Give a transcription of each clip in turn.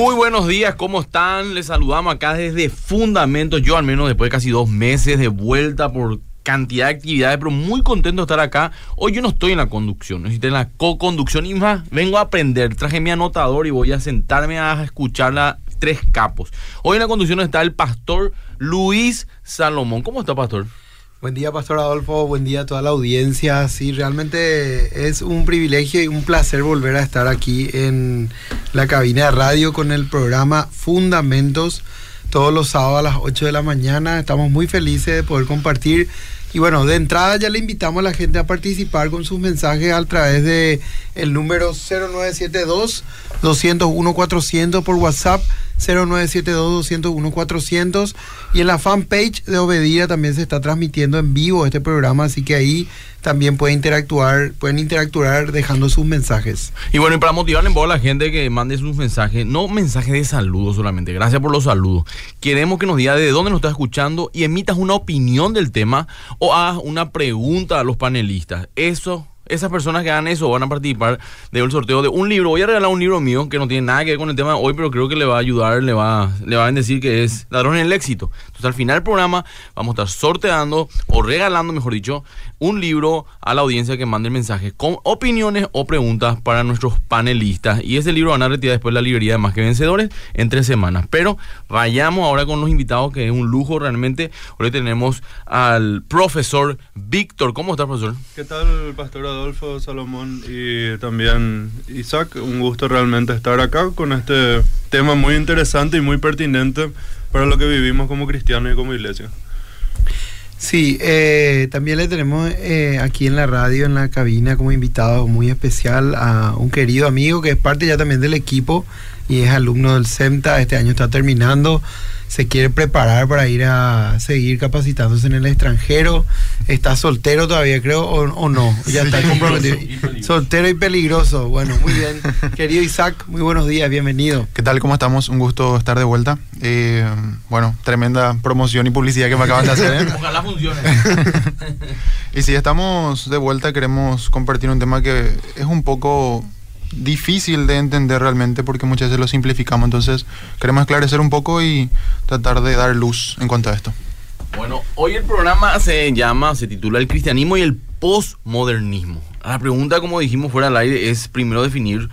Muy buenos días, ¿cómo están? Les saludamos acá desde Fundamentos. Yo al menos después de casi dos meses de vuelta por cantidad de actividades, pero muy contento de estar acá. Hoy yo no estoy en la conducción, estoy en la co-conducción y más vengo a aprender. Traje mi anotador y voy a sentarme a escuchar tres capos. Hoy en la conducción está el pastor Luis Salomón. ¿Cómo está, pastor? Buen día, Pastor Adolfo. Buen día a toda la audiencia. Sí, realmente es un privilegio y un placer volver a estar aquí en la cabina de radio con el programa Fundamentos todos los sábados a las 8 de la mañana. Estamos muy felices de poder compartir. Y bueno, de entrada ya le invitamos a la gente a participar con sus mensajes a través de el número 0972 201 400 por WhatsApp 0972-201-400 y en la fanpage de Obedira también se está transmitiendo en vivo este programa, así que ahí también pueden interactuar, pueden interactuar dejando sus mensajes. Y bueno, y para motivar en voz a la gente que mande sus mensajes, no mensajes de saludos solamente, gracias por los saludos. Queremos que nos diga de dónde nos está escuchando y emitas una opinión del tema o hagas una pregunta a los panelistas. Eso esas personas que hagan eso van a participar del sorteo de un libro. Voy a regalar un libro mío que no tiene nada que ver con el tema de hoy, pero creo que le va a ayudar, le va, le va a decir que es Ladrón en el Éxito. Entonces al final del programa vamos a estar sorteando o regalando, mejor dicho, un libro a la audiencia que mande el mensaje con opiniones o preguntas para nuestros panelistas. Y ese libro van a retirar después la librería de Más que Vencedores en tres semanas. Pero vayamos ahora con los invitados, que es un lujo realmente. Hoy tenemos al profesor Víctor. ¿Cómo está, profesor? ¿Qué tal, pastor Adolfo Salomón y también Isaac? Un gusto realmente estar acá con este tema muy interesante y muy pertinente para lo que vivimos como cristianos y como iglesia. Sí, eh, también le tenemos eh, aquí en la radio, en la cabina, como invitado muy especial a un querido amigo que es parte ya también del equipo y es alumno del CEMTA. Este año está terminando se quiere preparar para ir a seguir capacitándose en el extranjero. Está soltero todavía, creo, o, no. Ya está comprometido. soltero y peligroso. Bueno, muy bien. Querido Isaac, muy buenos días, bienvenido. ¿Qué tal? ¿Cómo estamos? Un gusto estar de vuelta. Eh, bueno, tremenda promoción y publicidad que me acaban de hacer. ¿eh? Ojalá funcione. y si estamos de vuelta, queremos compartir un tema que es un poco difícil de entender realmente porque muchas veces lo simplificamos. Entonces queremos esclarecer un poco y tratar de dar luz en cuanto a esto. Bueno, hoy el programa se llama, se titula El cristianismo y el postmodernismo. La pregunta, como dijimos fuera del aire, es primero definir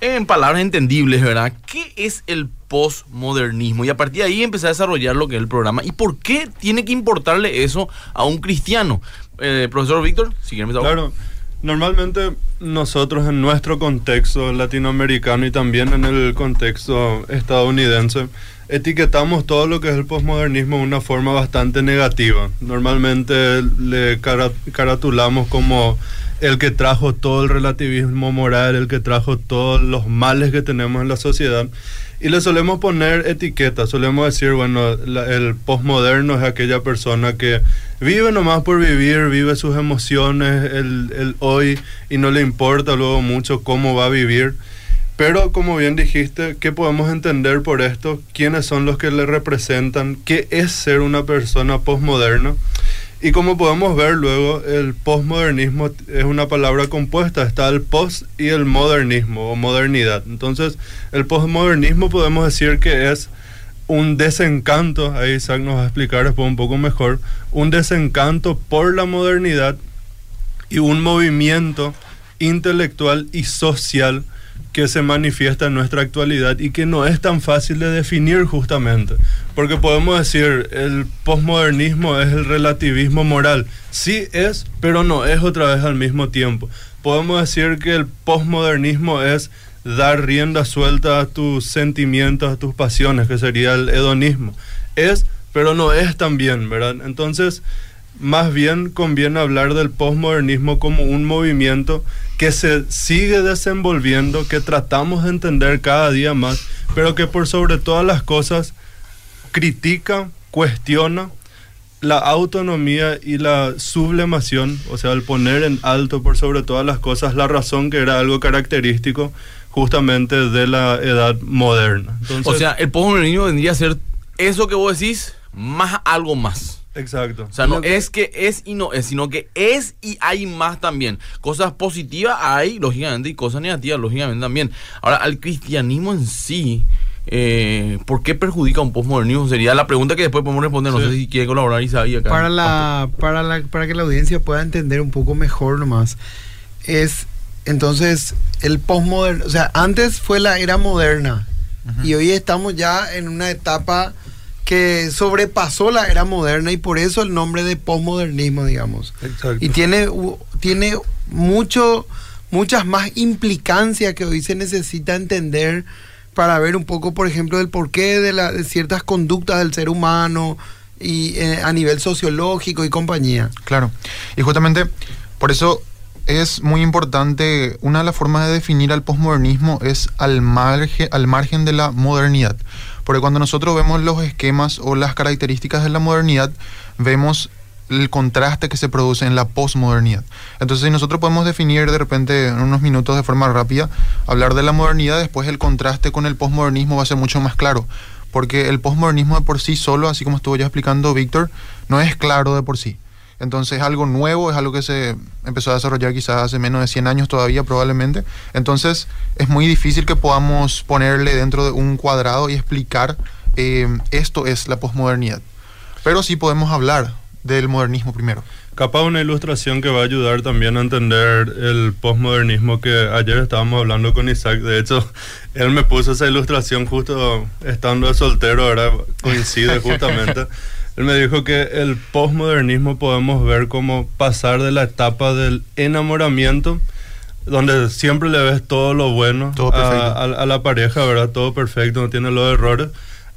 en palabras entendibles, ¿verdad? ¿Qué es el postmodernismo? Y a partir de ahí empezar a desarrollar lo que es el programa. ¿Y por qué tiene que importarle eso a un cristiano? Eh, profesor Víctor, si quieren Claro. Normalmente nosotros en nuestro contexto latinoamericano y también en el contexto estadounidense etiquetamos todo lo que es el posmodernismo de una forma bastante negativa. Normalmente le caratulamos como el que trajo todo el relativismo moral, el que trajo todos los males que tenemos en la sociedad. Y le solemos poner etiquetas, solemos decir, bueno, el postmoderno es aquella persona que vive nomás por vivir, vive sus emociones, el, el hoy, y no le importa luego mucho cómo va a vivir. Pero como bien dijiste, ¿qué podemos entender por esto? ¿Quiénes son los que le representan? ¿Qué es ser una persona postmoderna? Y como podemos ver luego, el postmodernismo es una palabra compuesta, está el post y el modernismo o modernidad. Entonces, el postmodernismo podemos decir que es un desencanto, ahí Isaac nos va a explicar después un poco mejor, un desencanto por la modernidad y un movimiento intelectual y social que se manifiesta en nuestra actualidad y que no es tan fácil de definir justamente. Porque podemos decir, el posmodernismo es el relativismo moral. Sí es, pero no es otra vez al mismo tiempo. Podemos decir que el posmodernismo es dar rienda suelta a tus sentimientos, a tus pasiones, que sería el hedonismo. Es, pero no es también, ¿verdad? Entonces, más bien conviene hablar del posmodernismo como un movimiento que se sigue desenvolviendo, que tratamos de entender cada día más, pero que por sobre todas las cosas critica, cuestiona la autonomía y la sublemación, o sea, el poner en alto por sobre todas las cosas la razón que era algo característico justamente de la edad moderna. o sea, el posmodernismo vendría a ser eso que vos decís, más algo más. Exacto. O sea, no es que es y no es, sino que es y hay más también. Cosas positivas hay, lógicamente, y cosas negativas, lógicamente también. Ahora, al cristianismo en sí, Eh, ¿Por qué perjudica un postmodernismo? Sería la pregunta que después podemos responder. No Sí. sé si quiere colaborar Isaí acá. para la, para la para que la audiencia pueda entender un poco mejor nomás es entonces el postmoderno o sea antes fue la era moderna y hoy estamos ya en una etapa que sobrepasó la era moderna y por eso el nombre de postmodernismo digamos Exacto. y tiene tiene mucho muchas más implicancias que hoy se necesita entender para ver un poco por ejemplo el porqué de, la, de ciertas conductas del ser humano y eh, a nivel sociológico y compañía Claro. Y justamente por eso es muy importante, una de las formas de definir al posmodernismo es al margen, al margen de la modernidad. Porque cuando nosotros vemos los esquemas o las características de la modernidad, vemos el contraste que se produce en la posmodernidad. Entonces, si nosotros podemos definir de repente en unos minutos de forma rápida, hablar de la modernidad, después el contraste con el posmodernismo va a ser mucho más claro. Porque el posmodernismo de por sí solo, así como estuvo ya explicando Víctor, no es claro de por sí. Entonces es algo nuevo, es algo que se empezó a desarrollar quizás hace menos de 100 años todavía probablemente. Entonces es muy difícil que podamos ponerle dentro de un cuadrado y explicar eh, esto es la posmodernidad. Pero sí podemos hablar del modernismo primero. Capaz una ilustración que va a ayudar también a entender el postmodernismo que ayer estábamos hablando con Isaac. De hecho, él me puso esa ilustración justo estando soltero, ahora coincide justamente. Él me dijo que el postmodernismo podemos ver como pasar de la etapa del enamoramiento, donde siempre le ves todo lo bueno Todo a, a la pareja, ¿verdad? Todo perfecto, no tiene los errores,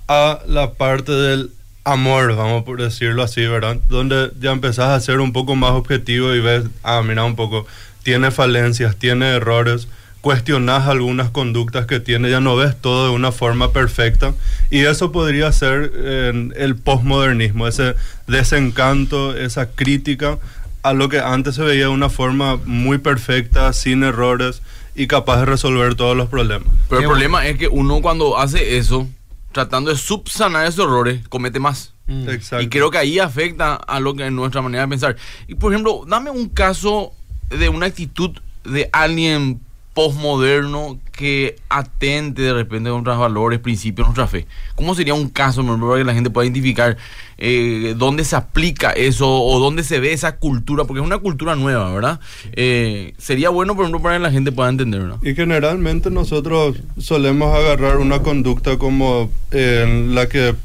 a la parte del amor, vamos por decirlo así, ¿verdad? Donde ya empezás a ser un poco más objetivo y ves, ah, mira un poco, tiene falencias, tiene errores, cuestionás algunas conductas que tiene, ya no ves todo de una forma perfecta. Y eso podría ser eh, el postmodernismo, ese desencanto, esa crítica a lo que antes se veía de una forma muy perfecta, sin errores y capaz de resolver todos los problemas. Pero el problema es que uno cuando hace eso, tratando de subsanar esos errores, comete más. Exacto. Y creo que ahí afecta a lo que es nuestra manera de pensar. Y por ejemplo, dame un caso de una actitud de alguien postmoderno que atente de repente contra los valores, principios, nuestra fe. ¿Cómo sería un caso, por ejemplo, para que la gente pueda identificar eh, dónde se aplica eso o dónde se ve esa cultura? Porque es una cultura nueva, ¿verdad? Eh, sería bueno, por ejemplo, para que la gente pueda entender, ¿no? Y generalmente nosotros solemos agarrar una conducta como eh, en la que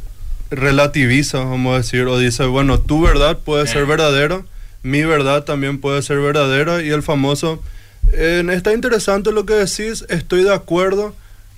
relativiza, vamos a decir, o dice, bueno, tu verdad puede ser verdadera, mi verdad también puede ser verdadera, y el famoso, eh, está interesante lo que decís, estoy de acuerdo,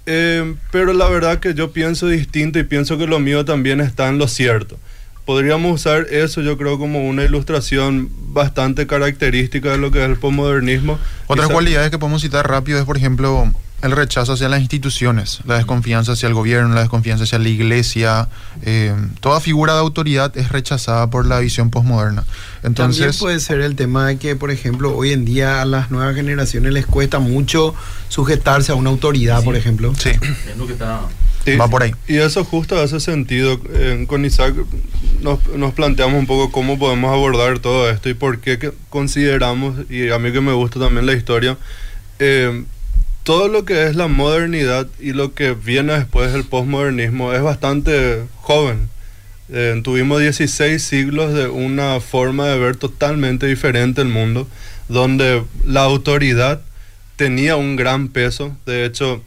eh, pero la verdad que yo pienso distinto y pienso que lo mío también está en lo cierto. Podríamos usar eso, yo creo, como una ilustración bastante característica de lo que es el posmodernismo. Otras Quizá- cualidades que podemos citar rápido es, por ejemplo, el rechazo hacia las instituciones, la desconfianza hacia el gobierno, la desconfianza hacia la iglesia. eh, toda figura de autoridad es rechazada por la visión posmoderna. También Entonces, puede ser el tema de que, por ejemplo, hoy en día a las nuevas generaciones les cuesta mucho sujetarse a una autoridad, por ejemplo. sí, Es lo que está... Sí, va por ahí. Y eso justo hace sentido. eh, con Isaac nos, nos planteamos un poco cómo podemos abordar todo esto y por qué consideramos, y a mí que me gusta también la historia, eh, todo lo que es la modernidad y lo que viene después del posmodernismo es bastante joven. Eh, tuvimos 16 siglos de una forma de ver totalmente diferente el mundo, donde la autoridad tenía un gran peso. De hecho,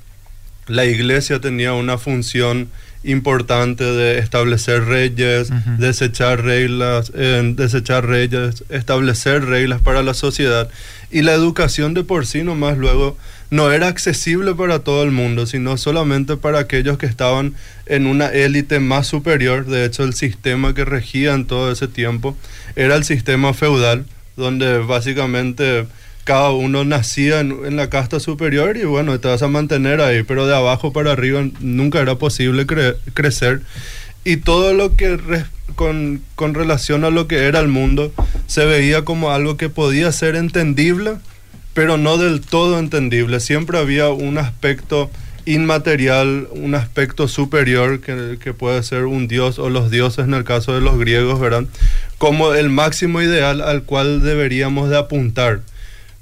la iglesia tenía una función importante de establecer reyes, Ujú. desechar reglas, eh, desechar reyes, establecer reglas para la sociedad. Y la educación de por sí nomás luego no era accesible para todo el mundo, sino solamente para aquellos que estaban en una élite más superior. De hecho, el sistema que regía en todo ese tiempo era el sistema feudal, donde básicamente cada uno nacía en, en la casta superior y bueno, te vas a mantener ahí, pero de abajo para arriba nunca era posible cre- crecer. Y todo lo que con, con relación a lo que era el mundo se veía como algo que podía ser entendible, pero no del todo entendible. Siempre había un aspecto inmaterial, un aspecto superior que, puede ser un dios o los dioses en el caso de los griegos, ¿verdad? Como el máximo ideal al cual deberíamos de apuntar.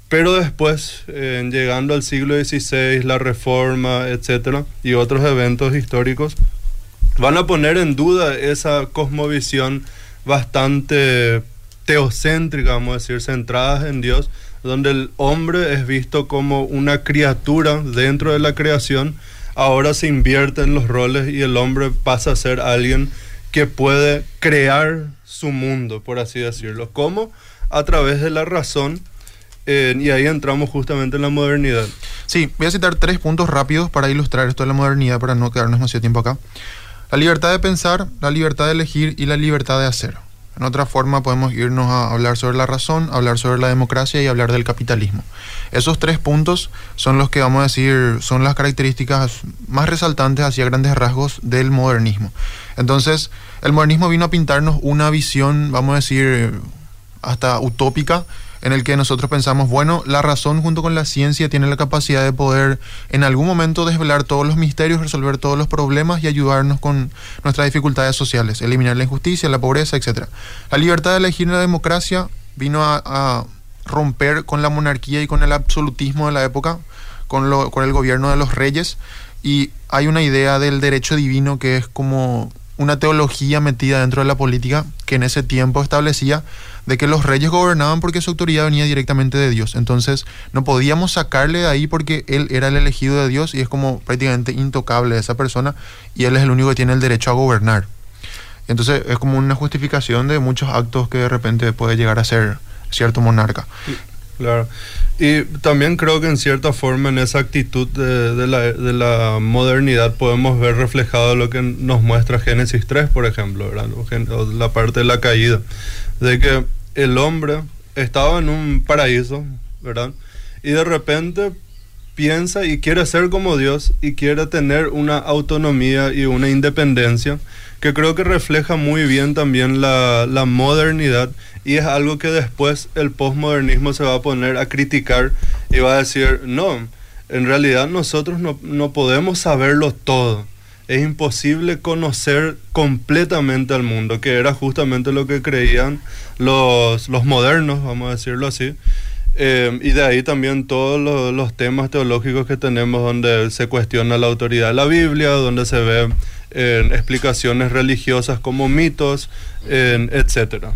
Pero después, llegando al siglo XVI, la Reforma, etcétera, y otros eventos históricos, van a poner en duda esa cosmovisión bastante teocéntrica, vamos a decir, centrada en Dios, donde el hombre es visto como una criatura dentro de la creación, ahora se invierte en los roles y el hombre pasa a ser alguien que puede crear su mundo, por así decirlo. ¿Cómo? A través de la razón. eh, y ahí entramos justamente en la modernidad. Sí, voy a citar tres puntos rápidos para ilustrar esto de la modernidad, para no quedarnos demasiado tiempo acá. La libertad de pensar, la libertad de elegir y la libertad de hacer. En otra forma podemos irnos a hablar sobre la razón, hablar sobre la democracia y hablar del capitalismo. Esos tres puntos son los que vamos a decir son las características más resaltantes hacia grandes rasgos del modernismo. Entonces, el modernismo vino a pintarnos una visión, vamos a decir, hasta utópica, en el que nosotros pensamos, bueno, la razón junto con la ciencia tiene la capacidad de poder en algún momento desvelar todos los misterios, resolver todos los problemas y ayudarnos con nuestras dificultades sociales, eliminar la injusticia, la pobreza, etc. La libertad de elegir la democracia vino a, a romper con la monarquía y con el absolutismo de la época, con, lo, con el gobierno de los reyes, y hay una idea del derecho divino que es como una teología metida dentro de la política que en ese tiempo establecía de que los reyes gobernaban porque su autoridad venía directamente de Dios. Entonces no podíamos sacarle de ahí porque él era el elegido de Dios y es como prácticamente intocable esa persona y él es el único que tiene el derecho a gobernar. Entonces es como una justificación de muchos actos que de repente puede llegar a ser cierto monarca. Claro. Y también creo que en cierta forma en esa actitud de, la, de la modernidad podemos ver reflejado lo que nos muestra Génesis 3, por ejemplo, ¿verdad? La parte de la caída. De que el hombre estaba en un paraíso, ¿verdad? Y de repente piensa y quiere ser como Dios y quiere tener una autonomía y una independencia que creo que refleja muy bien también la, modernidad y es algo que después el postmodernismo se va a poner a criticar y va a decir, no, en realidad nosotros no, no podemos saberlo todo. Es imposible conocer completamente al mundo, que era justamente lo que creían los, los modernos, vamos a decirlo así. Eh, y de ahí también todos los, temas teológicos que tenemos donde se cuestiona la autoridad de la Biblia, donde se ve eh, explicaciones religiosas como mitos, eh, etcétera.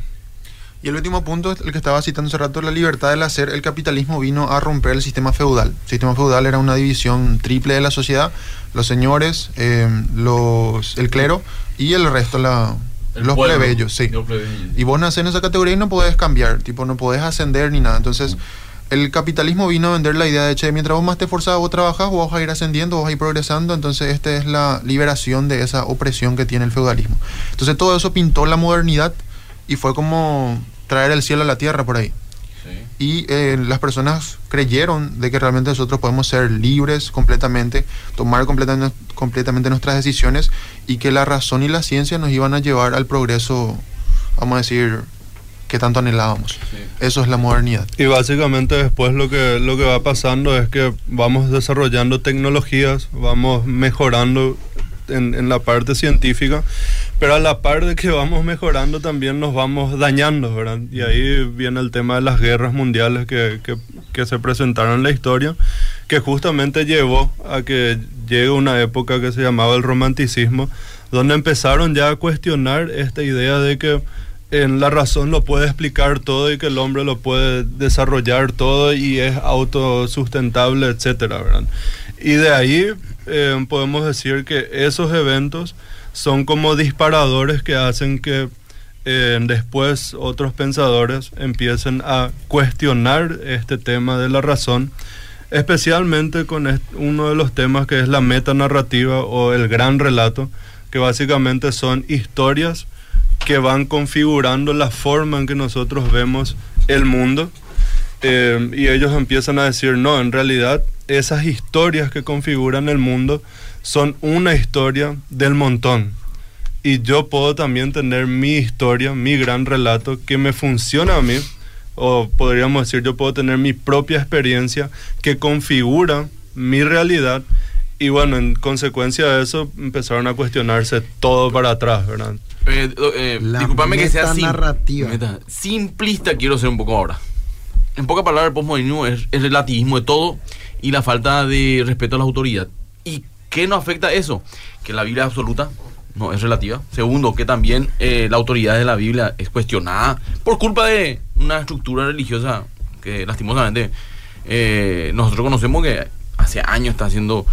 Y el último punto, el que estaba citando hace rato, la libertad del hacer. El capitalismo vino a romper el sistema feudal. El sistema feudal era una división triple de la sociedad. Los señores, eh, los, el clero y el resto, la, El los pueblo. plebeyos. Sí. Los plebeyos. Y vos nacés en esa categoría y no podés cambiar, tipo, no podés ascender ni nada. Entonces, el capitalismo vino a vender la idea de, che, mientras vos más te esforzás, vos trabajás, vos vas a ir ascendiendo, vos vas a ir progresando. Entonces, esta es la liberación de esa opresión que tiene el feudalismo. Entonces, todo eso pintó la modernidad y fue como traer el cielo a la tierra por ahí. Sí. Y eh, las personas creyeron de que realmente nosotros podemos ser libres completamente, tomar completamente, completamente nuestras decisiones y que la razón y la ciencia nos iban a llevar al progreso, vamos a decir, que tanto anhelábamos. Sí. Eso es la modernidad. Y básicamente después lo que, lo que va pasando es que vamos desarrollando tecnologías, vamos mejorando en, en la parte científica, pero a la par de que vamos mejorando también nos vamos dañando, ¿verdad? Y ahí viene el tema de las guerras mundiales que, que, que se presentaron en la historia, que justamente llevó a que llegue una época que se llamaba el romanticismo, donde empezaron ya a cuestionar esta idea de que en la razón lo puede explicar todo y que el hombre lo puede desarrollar todo y es autosustentable, etcétera, ¿verdad? Y de ahí eh, podemos decir que esos eventos son como disparadores que hacen que eh, después otros pensadores empiecen a cuestionar este tema de la razón, especialmente con uno de los temas que es la metanarrativa o el gran relato, que básicamente son historias que van configurando la forma en que nosotros vemos el mundo. Eh, y ellos empiezan a decir, no, en realidad esas historias que configuran el mundo son una historia del montón. Y yo puedo también tener mi historia, mi gran relato que me funciona a mí, o podríamos decir, yo puedo tener mi propia experiencia que configura mi realidad. Y bueno, en consecuencia de eso empezaron a cuestionarse todo para atrás, ¿verdad? Eh, eh, disculpame que sea sim- metanarrativa. meta- simplista, quiero ser un poco ahora. en pocas palabras, el posmodernismo es el relativismo de todo y la falta de respeto a la autoridad. ¿Y qué nos afecta eso? Que la Biblia es absoluta, no es relativa. Segundo, que también eh, la autoridad de la Biblia es cuestionada por culpa de una estructura religiosa que lastimosamente eh, nosotros conocemos que hace años está haciendo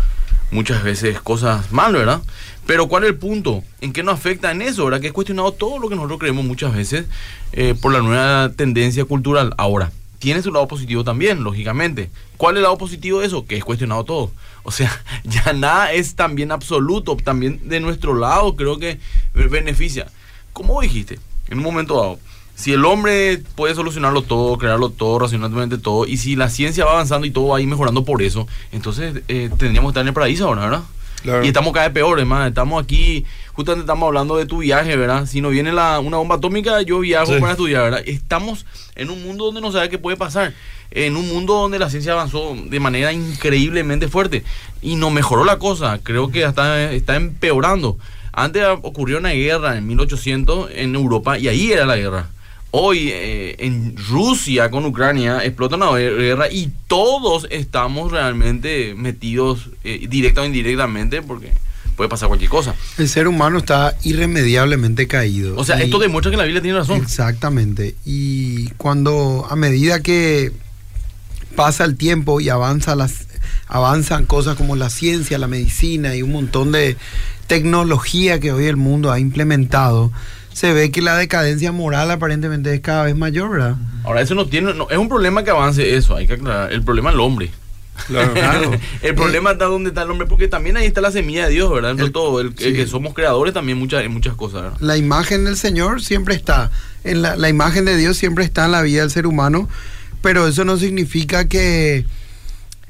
muchas veces cosas mal, ¿verdad? Pero ¿cuál es el punto? ¿En qué nos afecta en eso? ¿Verdad? Que es cuestionado todo lo que nosotros creemos muchas veces eh, por la nueva tendencia cultural. Ahora, tiene su lado positivo también, lógicamente. ¿Cuál es el lado positivo de eso? Que es cuestionado todo. O sea, ya nada es también absoluto. También de nuestro lado creo que beneficia. Como dijiste, en un momento dado, si el hombre puede solucionarlo todo, crearlo todo, racionalmente todo, y si la ciencia va avanzando y todo va a ir mejorando por eso, entonces eh, tendríamos que estar en el paraíso ahora, ¿verdad? Claro. Y estamos cada vez peores. Estamos aquí, justamente estamos hablando de tu viaje, ¿verdad? Si no viene la, una bomba atómica, yo viajo Sí. para estudiar, ¿verdad? Estamos en un mundo donde no sabe qué puede pasar. En un mundo donde la ciencia avanzó de manera increíblemente fuerte. Y no mejoró la cosa. Creo que hasta está empeorando. Antes ocurrió una guerra en 1800 en Europa y ahí era la guerra. Hoy eh, en Rusia con Ucrania explota una guerra y todos estamos realmente metidos eh, directa o indirectamente porque puede pasar cualquier cosa. El ser humano está irremediablemente caído. O sea, Y- esto demuestra que la Biblia tiene razón. Exactamente. Y cuando a medida que pasa el tiempo y avanza las, avanzan cosas como la ciencia, la medicina y un montón de tecnología que hoy el mundo ha implementado, se ve que la decadencia moral aparentemente es cada vez mayor, ¿verdad? Ahora, eso no tiene, no, es un problema que avance eso, hay que aclarar. El problema es el hombre. Claro. Claro. el problema está donde está el hombre, porque también ahí está la semilla de Dios, ¿verdad? Entre El- todo, el, el sí. que somos creadores también muchas, en muchas cosas, ¿verdad? La imagen del Señor siempre está, en la, la imagen de Dios siempre está en la vida del ser humano, pero eso no significa que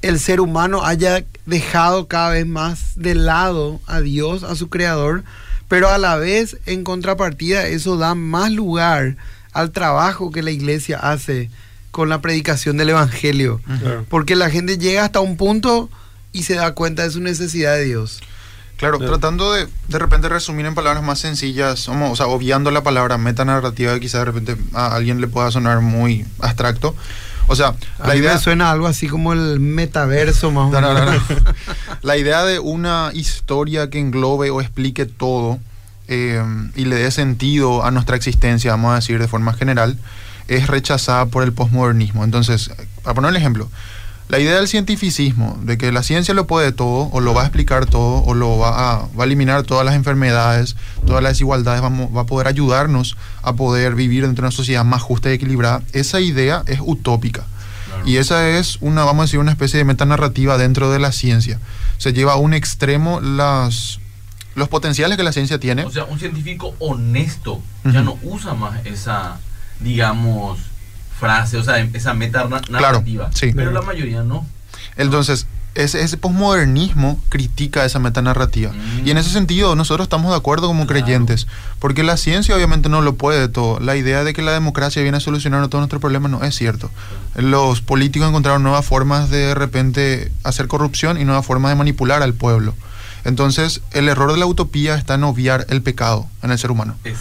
el ser humano haya dejado cada vez más de lado a Dios, a su creador, pero a la vez, en contrapartida, eso da más lugar al trabajo que la iglesia hace con la predicación del Evangelio, porque la gente llega hasta un punto y se da cuenta de su necesidad de Dios. Claro, tratando de de repente resumir en palabras más sencillas, como, o sea, obviando la palabra metanarrativa, que quizá de repente a alguien le pueda sonar muy abstracto. O sea, A la mí idea, me suena algo así como el metaverso más o No, no, no, menos. no. la idea de una historia que englobe o explique todo eh, y le dé sentido a nuestra existencia, vamos a decir de forma general, es rechazada por el posmodernismo. Entonces, para poner el ejemplo, la idea del cientificismo, de que la ciencia lo puede todo, o lo va a explicar todo, o lo va a, va a eliminar todas las enfermedades, todas las desigualdades, vamos- va a poder ayudarnos a poder vivir dentro de una sociedad más justa y equilibrada, esa idea es utópica. Y esa es una, vamos a decir, una especie de metanarrativa dentro de la ciencia. Se lleva a un extremo las, los potenciales que la ciencia tiene. O sea, un científico honesto ya no usa más esa, digamos, frase, o sea, esa meta na- Claro, narrativa. sí. Pero la mayoría no. Entonces, ese, ese posmodernismo critica esa metanarrativa. Mm. Y en ese sentido, nosotros estamos de acuerdo como Claro. creyentes, porque la ciencia obviamente no lo puede todo. La idea de que la democracia viene a solucionar todos nuestros problemas no es cierto. Los políticos encontraron nuevas formas de de repente hacer corrupción y nuevas formas de manipular al pueblo. Entonces, el error de la utopía está en obviar el pecado en el ser humano. Es,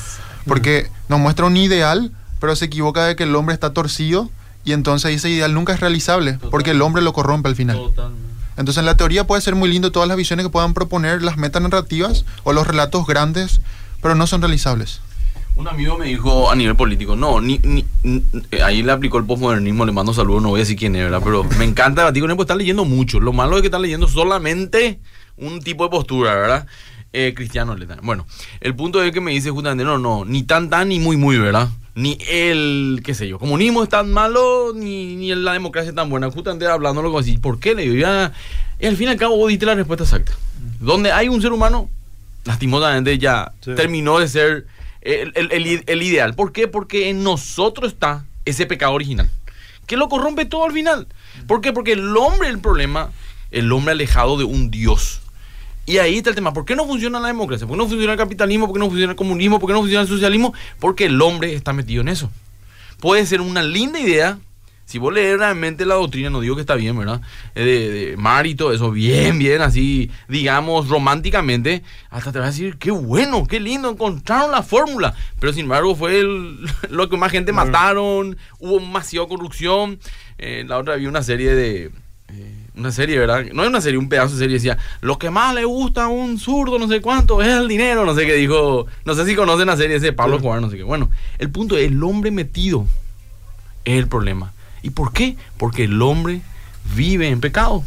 Porque nos muestra un ideal, pero se equivoca de que el hombre está torcido y entonces ese ideal nunca es realizable, porque el hombre lo corrompe al final. totalmente. Entonces en la teoría puede ser muy lindo todas las visiones que puedan proponer las metanarrativas o los relatos grandes, pero no son realizables. Un amigo me dijo a nivel político, no, ni, ni- ni- eh, ahí le aplicó el postmodernismo, le mando saludos, no voy a decir quién es, ¿verdad? Pero me encanta debatir con él porque está leyendo mucho. Lo malo es que está leyendo solamente un tipo de postura, ¿verdad? Eh, cristiano. Bueno, el punto es que me dice justamente, no, no, ni tan tan ni muy muy, ¿verdad? Ni el, qué sé yo, comunismo es tan malo, ni, ni la democracia es tan buena. Justamente hablándolo como así, ¿por qué? Le digo, ya, y al fin y al cabo vos diste la respuesta exacta. Donde hay un ser humano, lastimosamente ya Sí. terminó de ser el, el- el- el ideal. ¿Por qué? Porque en nosotros está ese pecado original, que lo corrompe todo al final. ¿Por qué? Porque el hombre, el problema, el hombre alejado de un Dios. Y ahí está el tema. ¿Por qué no funciona la democracia? ¿Por qué no funciona el capitalismo? ¿Por qué no funciona el comunismo? ¿Por qué no funciona el socialismo? Porque el hombre está metido en eso. Puede ser una linda idea Si vos lees realmente la doctrina, no digo que está bien, ¿verdad? Eh, De, de mar y todo eso, bien, bien, así, digamos, románticamente, hasta te vas a decir, qué bueno, qué lindo, encontraron la fórmula. Pero sin embargo, fue el- lo que más gente mataron, hubo demasiada corrupción. Eh, la otra había una serie de. eh, una serie, ¿verdad? No es una serie, un pedazo de serie decía, lo que más le gusta a un zurdo, no sé cuánto, es el dinero, no sé qué dijo, no sé si conocen la serie ese de Pablo Escobar, no sé qué. Bueno, el punto es, el hombre metido es el problema. ¿Y por qué? Porque el hombre vive en pecado.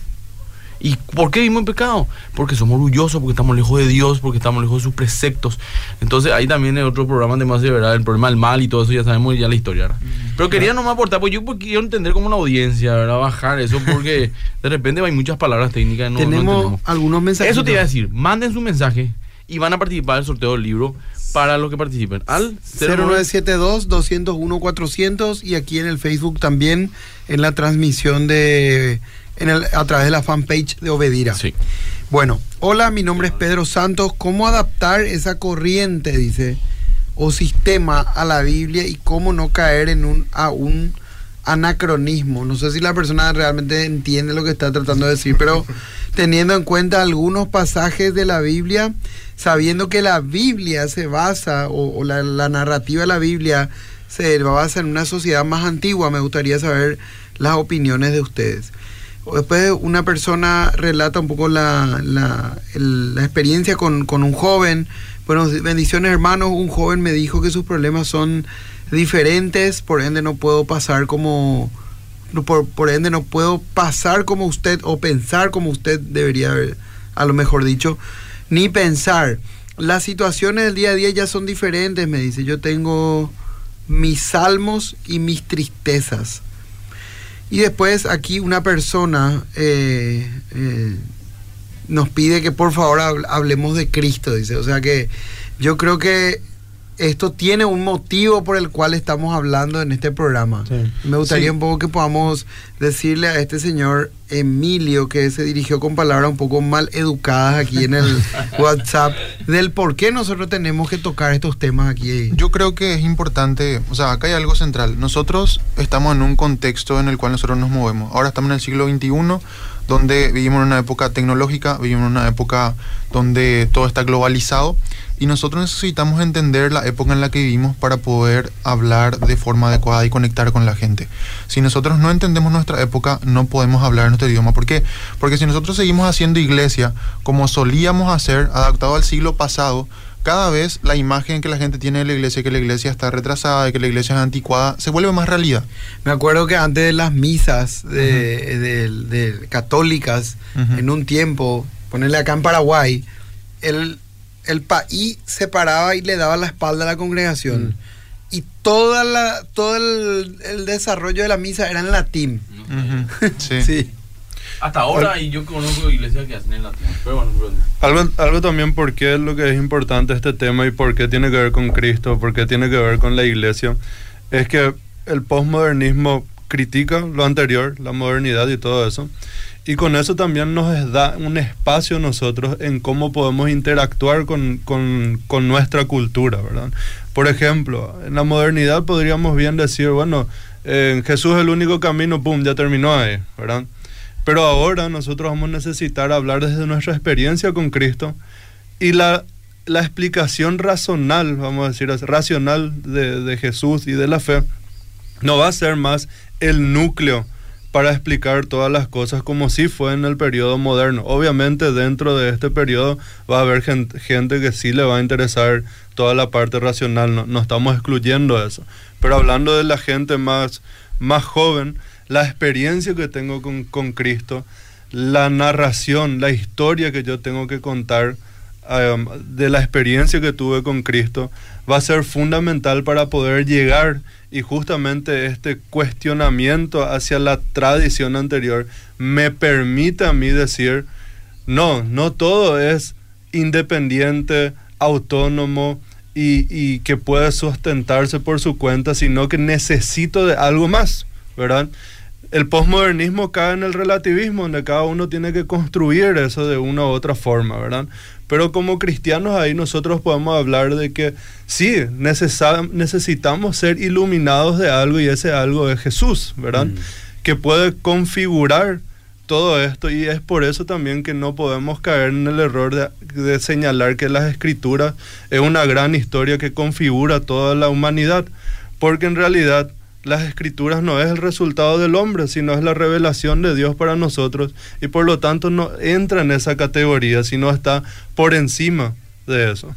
¿Y por qué vivimos en pecado? Porque somos orgullosos, porque estamos lejos de Dios, porque estamos lejos de sus preceptos. Entonces ahí también hay otro programa de más de verdad, el problema del mal y todo eso, ya sabemos ya la historia. ¿verdad? Pero quería nomás aportar, pues yo porque quiero entender como una audiencia, ¿verdad? Bajar eso, porque de repente hay muchas palabras técnicas. No, no Tenemos algunos mensajes. Eso te iba a decir, manden su mensaje y van a participar del sorteo del libro para los que participen. Al 09 0972-201-400 y aquí en el Facebook también en la transmisión de en el, a través de la fanpage de Obedira. Sí. Bueno, hola, mi nombre es Pedro Santos. ¿Cómo adaptar esa corriente, dice, o sistema a la Biblia y cómo no caer en un, a un anacronismo? No sé si la persona realmente entiende lo que está tratando de decir, pero teniendo en cuenta algunos pasajes de la Biblia, sabiendo que la Biblia se basa, o, o la, la narrativa de la Biblia se basa en una sociedad más antigua, me gustaría saber las opiniones de ustedes. Después una persona relata un poco la, la, la experiencia con, con un joven. Bueno, bendiciones hermanos, un joven me dijo que sus problemas son diferentes, por ende no puedo pasar como... Por, por ende no puedo pasar como usted o pensar como usted debería haber, a lo mejor dicho, ni pensar. Las situaciones del día a día ya son diferentes, me dice. Yo tengo mis salmos y mis tristezas. Y después aquí una persona eh, eh, nos pide que por favor hab- hablemos de Cristo, dice. O sea que yo creo que esto tiene un motivo por el cual estamos hablando en este programa. Sí. Me gustaría Sí. un poco que podamos decirle a este señor Emilio que se dirigió con palabras un poco mal educadas aquí en el WhatsApp del por qué nosotros tenemos que tocar estos temas aquí. Yo creo que es importante, o sea, acá hay algo central. Nosotros estamos en un contexto en el cual nosotros nos movemos. Ahora estamos en el siglo XXI, donde vivimos en una época tecnológica, vivimos en una época donde todo está globalizado y nosotros necesitamos entender la época en la que vivimos para poder hablar de forma adecuada y conectar con la gente. Si nosotros no entendemos nuestra época, no podemos hablar nuestro idioma. ¿Por qué? Porque si nosotros seguimos haciendo iglesia como solíamos hacer, adaptado al siglo pasado, cada vez la imagen que la gente tiene de la iglesia, que la iglesia está retrasada, de que la iglesia es anticuada, se vuelve más realidad. Me acuerdo que antes de las misas de, de- de católicas, en un tiempo, ponerle acá en Paraguay, el, el país se paraba y le daba la espalda a la congregación. Y toda la, todo el, el desarrollo de la misa era en latín. Sí. Sí. Hasta ahora, y yo conozco iglesias que hacen en latín. Pero bueno, pero- Algo, algo también por qué es lo que es importante este tema y por qué tiene que ver con Cristo, por qué tiene que ver con la iglesia, es que el postmodernismo critica lo anterior, la modernidad y todo eso, y con eso también nos da un espacio nosotros en cómo podemos interactuar con, con- con nuestra cultura, ¿verdad? Por ejemplo, en la modernidad podríamos bien decir, bueno, eh, Jesús es el único camino, pum, ya terminó ahí, ¿verdad? Pero ahora nosotros vamos a necesitar hablar desde nuestra experiencia con Cristo y la, la explicación razonal, vamos a decir, racional de, de Jesús y de la fe, no va a ser más el núcleo para explicar todas las cosas como si fue en el periodo moderno. Obviamente dentro de este periodo va a haber gen- gente que sí le va a interesar toda la parte racional, no, no estamos excluyendo eso. Pero hablando de la gente más, más joven, la experiencia que tengo con, con Cristo, la narración, la historia que yo tengo que contar um, de la experiencia que tuve con Cristo, va a ser fundamental para poder llegar y justamente este cuestionamiento hacia la tradición anterior me permite a mí decir, no, no todo es independiente, autónomo y, y que puede sustentarse por su cuenta, sino que necesito de algo más, ¿verdad? El posmodernismo cae en el relativismo, donde cada uno tiene que construir eso de una u otra forma, ¿verdad? Pero como cristianos ahí nosotros podemos hablar de que sí, necesitamos ser iluminados de algo y ese algo es Jesús, ¿verdad? Mm. Que puede configurar todo esto y es por eso también que no podemos caer en el error de, de, señalar que las escrituras es una gran historia que configura toda la humanidad, porque en realidad las escrituras no es el resultado del hombre, sino es la revelación de Dios para nosotros y por lo tanto no entra en esa categoría, sino está por encima de eso.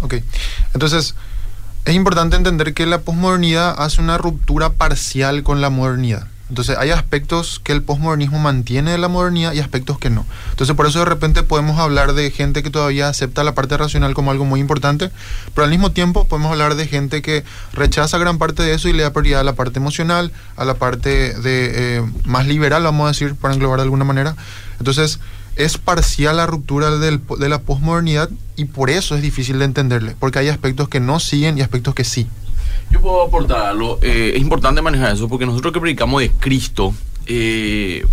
Ok, entonces es importante entender que la posmodernidad hace una ruptura parcial con la modernidad. Entonces hay aspectos que el postmodernismo mantiene de la modernidad y aspectos que no. Entonces por eso de repente podemos hablar de gente que todavía acepta la parte racional como algo muy importante, pero al mismo tiempo podemos hablar de gente que rechaza gran parte de eso y le da prioridad a la parte emocional, a la parte de eh, más liberal, vamos a decir, para englobar de alguna manera. Entonces es parcial la ruptura de la posmodernidad y por eso es difícil de entenderle, porque hay aspectos que no siguen y aspectos que sí. Yo puedo aportar algo. Eh, es importante manejar eso porque nosotros que predicamos de Cristo, eh,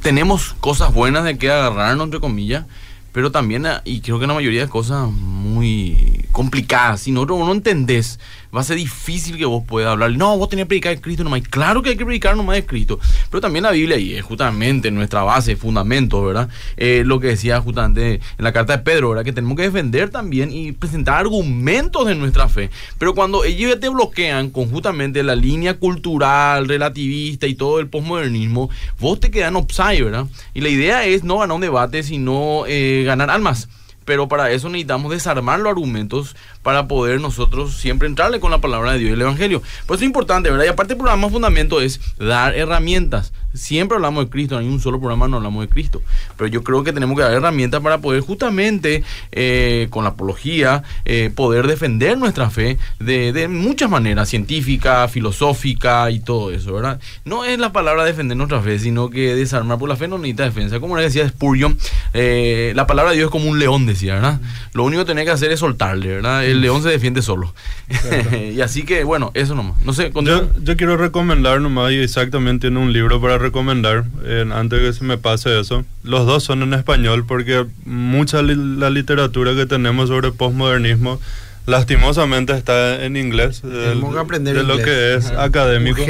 tenemos cosas buenas de que agarrarnos, entre comillas, pero también, ah, y creo que la mayoría de cosas muy complicadas. Si no, no entendés va a ser difícil que vos puedas hablar. No, vos tenés que predicar de Cristo nomás. claro que hay que predicar nomás de Cristo. Pero también la Biblia, y es justamente nuestra base, fundamento, ¿verdad? Eh, lo que decía justamente en la carta de Pedro, ¿verdad? Que tenemos que defender también y presentar argumentos de nuestra fe. Pero cuando ellos te bloquean con justamente la línea cultural, relativista y todo el posmodernismo, vos te quedan upside, ¿verdad? Y la idea es no ganar un debate, sino eh, ganar almas pero para eso necesitamos desarmar los argumentos para poder nosotros siempre entrarle con la palabra de Dios y el Evangelio. Por eso es importante, ¿verdad? Y aparte el programa fundamento es dar herramientas. Siempre hablamos de Cristo, no hay un solo programa no hablamos de Cristo. Pero yo creo que tenemos que dar herramientas para poder justamente eh, con la apología eh, poder defender nuestra fe de, muchas maneras, científica, filosófica y todo eso, ¿verdad? No es la palabra defender nuestra fe, sino que desarmar por la fe no necesita defensa. Como le decía Spurgeon, eh, la palabra de Dios es como un león, decía, ¿verdad? Lo único que tiene que hacer es soltarle, ¿verdad? El león se defiende solo. y así que, bueno, eso nomás. No sé, yo, yo, quiero recomendar nomás, y exactamente en un libro para recomendar, antes que se me pase eso. Los dos son en español porque mucha la literatura que tenemos sobre postmodernismo lastimosamente está en inglés. Tenemos que aprender de lo que es académico.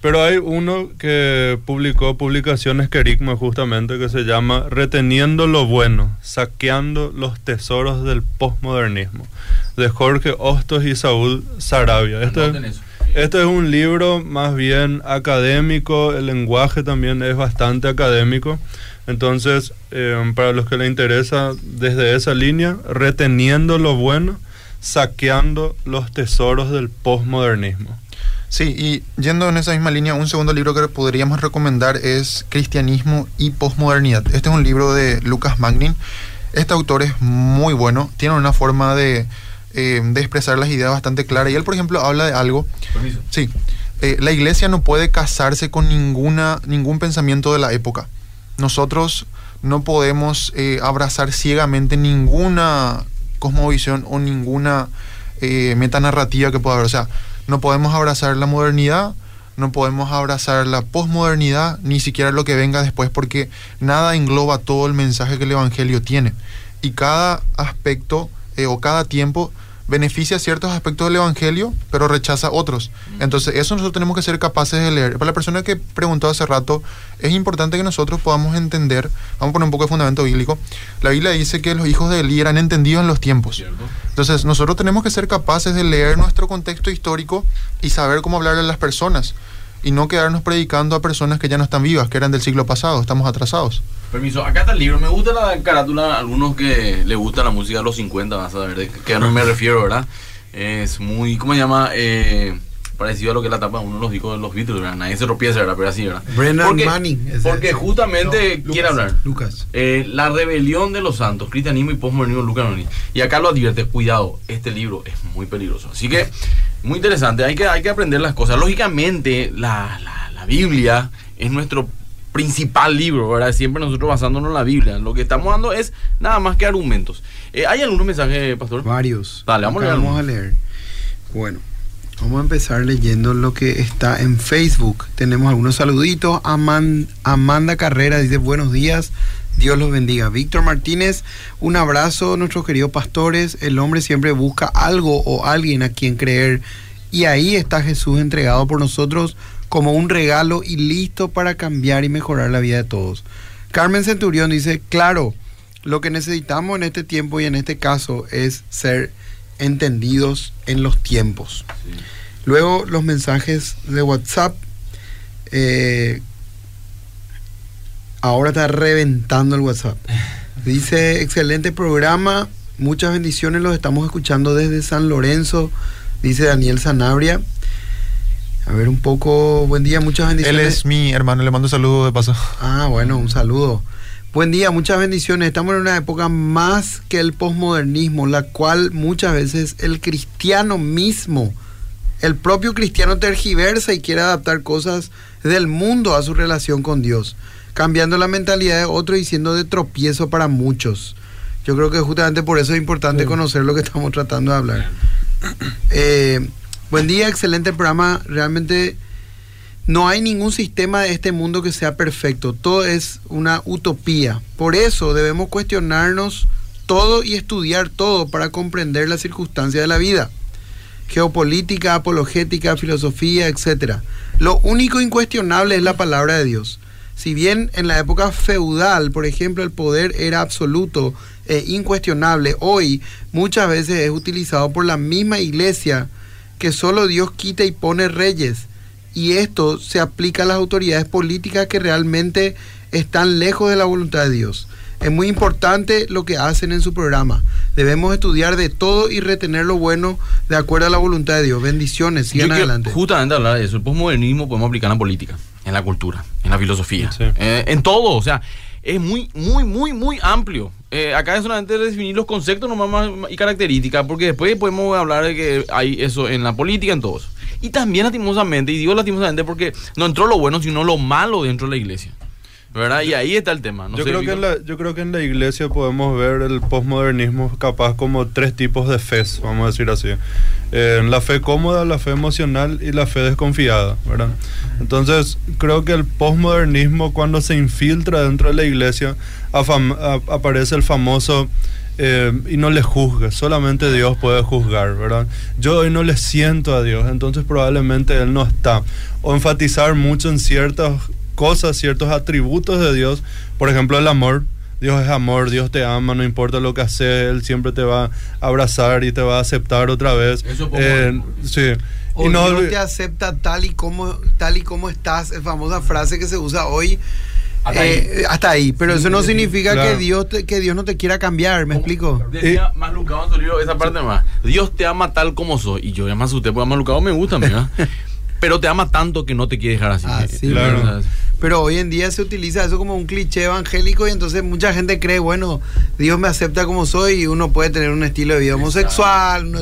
Pero hay uno que publicó publicaciones Kerigma justamente que se llama Reteniendo lo bueno, saqueando los tesoros del postmodernismo, de Jorge Hostos y Saúl Sarabia. Este, este es un libro más bien académico, el lenguaje también es bastante académico. Entonces, eh, para los que le interesa desde esa línea, reteniendo lo bueno, saqueando los tesoros del postmodernismo. Sí, y yendo en esa misma línea, un segundo libro que podríamos recomendar es Cristianismo y Postmodernidad. Este es un libro de Lucas Magnin. Este autor es muy bueno, tiene una forma de eh, de expresar las ideas bastante clara. Y él, por ejemplo, habla de algo. Permiso. Sí. Eh, la iglesia no puede casarse con ninguna, ningún pensamiento de la época. Nosotros no podemos eh, abrazar ciegamente ninguna cosmovisión o ninguna metanarrativa que pueda haber. O sea, no podemos abrazar la modernidad, no podemos abrazar la posmodernidad, ni siquiera lo que venga después, porque nada engloba todo el mensaje que el Evangelio tiene. Y cada aspecto o cada tiempo beneficia ciertos aspectos del Evangelio, pero rechaza otros. Entonces, eso nosotros tenemos que ser capaces de leer. Para la persona que preguntó hace rato, es importante que nosotros podamos entender, vamos a poner un poco de fundamento bíblico, la Biblia dice que los hijos de Eli eran entendidos en los tiempos. Entonces, nosotros tenemos que ser capaces de leer nuestro contexto histórico y saber cómo hablarle a las personas y no quedarnos predicando a personas que ya no están vivas, que eran del siglo pasado, estamos atrasados. Permiso, acá está el libro. Me gusta la carátula. Algunos que le gusta la música de los 50, vas a ver de qué me refiero, ¿verdad? Es muy, ¿cómo se llama? Eh, parecido a lo que la tapa uno de los discos de los Beatles, ¿verdad? Nadie se tropieza, ¿verdad? Pero así, ¿verdad? Brennan porque, Manning. porque justamente quiere hablar. Lucas. Eh, la rebelión de los santos, cristianismo y postmodernismo, Lucas Y acá lo advierte, cuidado, este libro es muy peligroso. Así que, muy interesante, hay que, hay que aprender las cosas. Lógicamente, la, la, la Biblia es nuestro principal libro, ¿verdad? Siempre nosotros basándonos en la Biblia. Lo que estamos dando es nada más que argumentos. Eh, ¿Hay algunos mensajes, pastor? Varios. Dale, vamos, a leer. Bueno, Vamos a empezar leyendo lo que está en Facebook. Tenemos algunos saluditos. Aman- Amanda Carrera dice buenos días. Dios los bendiga. Víctor Martínez, un abrazo, nuestros queridos pastores. El hombre siempre busca algo o alguien a quien creer. Y ahí está Jesús entregado por nosotros como un regalo y listo para cambiar y mejorar la vida de todos. Carmen Centurión dice, claro, lo que necesitamos en este tiempo y en este caso es ser entendidos en los tiempos. Luego los mensajes de WhatsApp. eh, ahora está reventando el WhatsApp. Dice, excelente programa, muchas bendiciones, los estamos escuchando desde San Lorenzo, dice Daniel Sanabria. A ver un poco, buen día, muchas Él bendiciones. es mi hermano, le mando un saludo de paso. Ah, bueno, un saludo. Buen día, muchas bendiciones. Estamos en una época más que el posmodernismo, la cual muchas veces el cristiano mismo, el propio cristiano tergiversa y quiere adaptar cosas del mundo a su relación con Dios, cambiando la mentalidad de otro y siendo de tropiezo para muchos. Yo creo que justamente por eso es importante conocer lo que estamos tratando de hablar. Eh, buen día, excelente programa. Realmente no hay ningún sistema de este mundo que sea perfecto. Todo es una utopía. Por eso debemos cuestionarnos todo y estudiar todo para comprender las circunstancias de la vida. Geopolítica, apologética, filosofía, etc. Lo único incuestionable es la palabra de Dios. Si bien en la época feudal, por ejemplo, el poder era absoluto e incuestionable, hoy muchas veces es utilizado por la misma iglesia que solo Dios quita y pone reyes. Y esto se aplica a las autoridades políticas que realmente están lejos de la voluntad de Dios. Es muy importante lo que hacen en su programa. Debemos estudiar de todo y retener lo bueno de acuerdo a la voluntad de Dios. Bendiciones, sigan adelante. justamente hablar de eso. El posmodernismo podemos aplicar en la política, en la cultura, en la filosofía, Sí. eh, en todo. O sea, es muy, muy, muy, muy amplio. Eh, acá es solamente definir los conceptos nomás más- y características, porque después podemos hablar de que hay eso en la política, en todo eso. Y también lastimosamente, y digo lastimosamente porque no entró lo bueno, sino lo malo dentro de la iglesia. ¿Verdad? Y ahí está el tema. No yo, sé, creo que en la, yo creo que en la iglesia podemos ver el posmodernismo capaz como tres tipos de fe, vamos a decir así. Eh, la fe cómoda, la fe emocional y la fe desconfiada, ¿verdad? Entonces, creo que el posmodernismo cuando se infiltra dentro de la iglesia afam- a- aparece el famoso eh, y no le juzgue, solamente Dios puede juzgar, ¿verdad? Yo hoy no le siento a Dios, entonces probablemente Él no está. O enfatizar mucho en ciertas cosas, ciertos atributos de Dios, por ejemplo el amor. Dios es amor, Dios te ama, no importa lo que hace, Él siempre te va a abrazar y te va a aceptar otra vez. Eso es Eh, sí. O Y no, Dios te acepta tal y como tal y como estás, es famosa frase que se usa hoy. Hasta eh, hasta ahí. Pero eso no significa Claro. que Dios te- que Dios no te quiera cambiar, ¿me explico? Decía más Lucado en su libro, esa parte más. Dios te ama tal como soy. Y yo ya me asusté porque más Lucado me gusta, mira. Pero te ama tanto que no te quiere dejar así. Así, Eh, claro. o sea, Pero hoy en día se utiliza eso como un cliché evangélico y entonces mucha gente cree, bueno, Dios me acepta como soy y uno puede tener un estilo de vida homosexual, uno,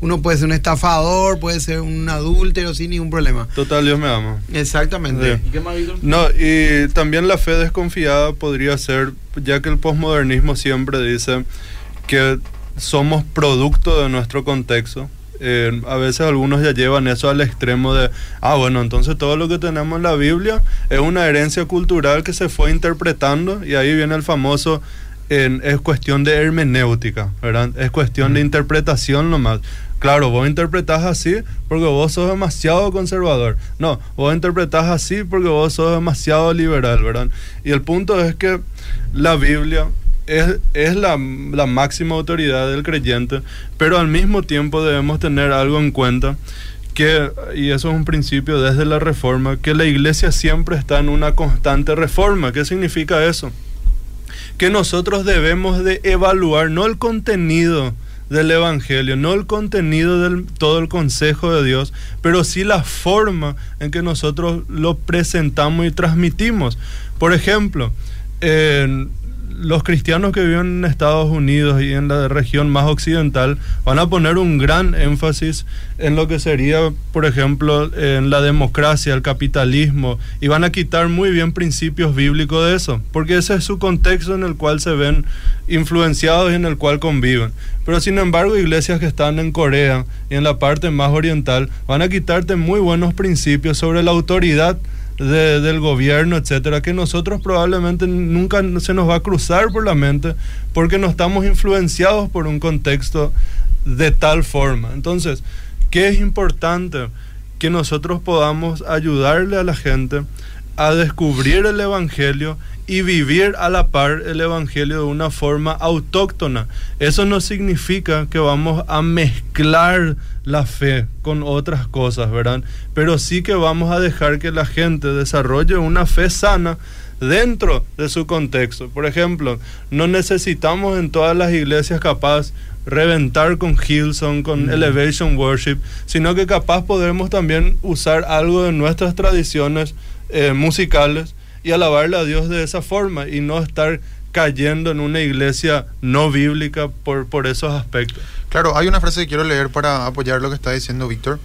uno puede ser un estafador, puede ser un adúltero sin ningún problema. total, Dios me ama. Exactamente. Sí. ¿Y qué más? No, y también la fe desconfiada podría ser, ya que el posmodernismo siempre dice que somos producto de nuestro contexto. Eh, a veces algunos ya llevan eso al extremo de, ah, bueno, entonces todo lo que tenemos en la Biblia es una herencia cultural que se fue interpretando y ahí viene el famoso, en- es cuestión de hermenéutica, ¿verdad? Es cuestión de interpretación nomás. Claro, vos interpretás así porque vos sos demasiado conservador. No, vos interpretás así porque vos sos demasiado liberal, ¿verdad? Y el punto es que la Biblia es, es la, la máxima autoridad del creyente, pero al mismo tiempo debemos tener algo en cuenta que, y eso es un principio desde la reforma, que la iglesia siempre está en una constante reforma. ¿Qué significa eso? que nosotros debemos de evaluar no el contenido del evangelio, no el contenido del todo el consejo de Dios, pero sí la forma en que nosotros lo presentamos y transmitimos. Por ejemplo, en los cristianos que viven en Estados Unidos y en la región más occidental van a poner un gran énfasis en lo que sería, por ejemplo, en la democracia, el capitalismo, y van a quitar muy bien principios bíblicos de eso, porque ese es su contexto en el cual se ven influenciados y en el cual conviven. Pero sin embargo, iglesias que están en Corea y en la parte más oriental van a quitarte muy buenos principios sobre la autoridad del gobierno, etcétera, que nosotros probablemente nunca se nos va a cruzar por la mente porque no estamos influenciados por un contexto de tal forma. Entonces, ¿qué es importante? Que nosotros podamos ayudarle a la gente a descubrir el Evangelio y vivir a la par el Evangelio de una forma autóctona. Eso no significa que vamos a mezclar la fe con otras cosas, ¿verdad? Pero sí que vamos a dejar que la gente desarrolle una fe sana dentro de su contexto. Por ejemplo, no necesitamos en todas las iglesias capaz reventar con Hillsong, con mm. Elevation Worship, sino que capaz podemos también usar algo de nuestras tradiciones eh, musicales y alabarle a Dios de esa forma y no estar cayendo en una iglesia no bíblica por, por esos aspectos. Claro, hay una frase que quiero leer para apoyar lo que está diciendo Víctor.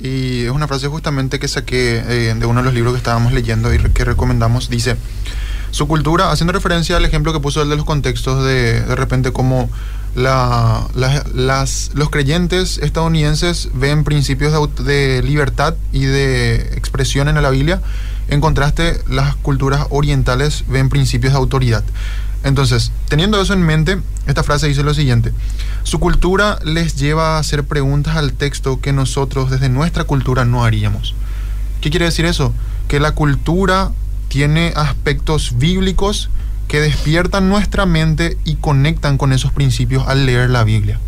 Y es una frase justamente que saqué eh, de uno de los libros que estábamos leyendo y que recomendamos. Dice, su cultura, haciendo referencia al ejemplo que puso él de los contextos de de repente como la, las, los creyentes estadounidenses ven principios de, de libertad y de expresión en la Biblia en contraste, las culturas orientales ven principios de autoridad. Entonces, teniendo eso en mente, esta frase dice lo siguiente. Su cultura les lleva a hacer preguntas al texto que nosotros desde nuestra cultura no haríamos. ¿Qué quiere decir eso? Que la cultura tiene aspectos bíblicos que despiertan nuestra mente y conectan con esos principios al leer la Biblia.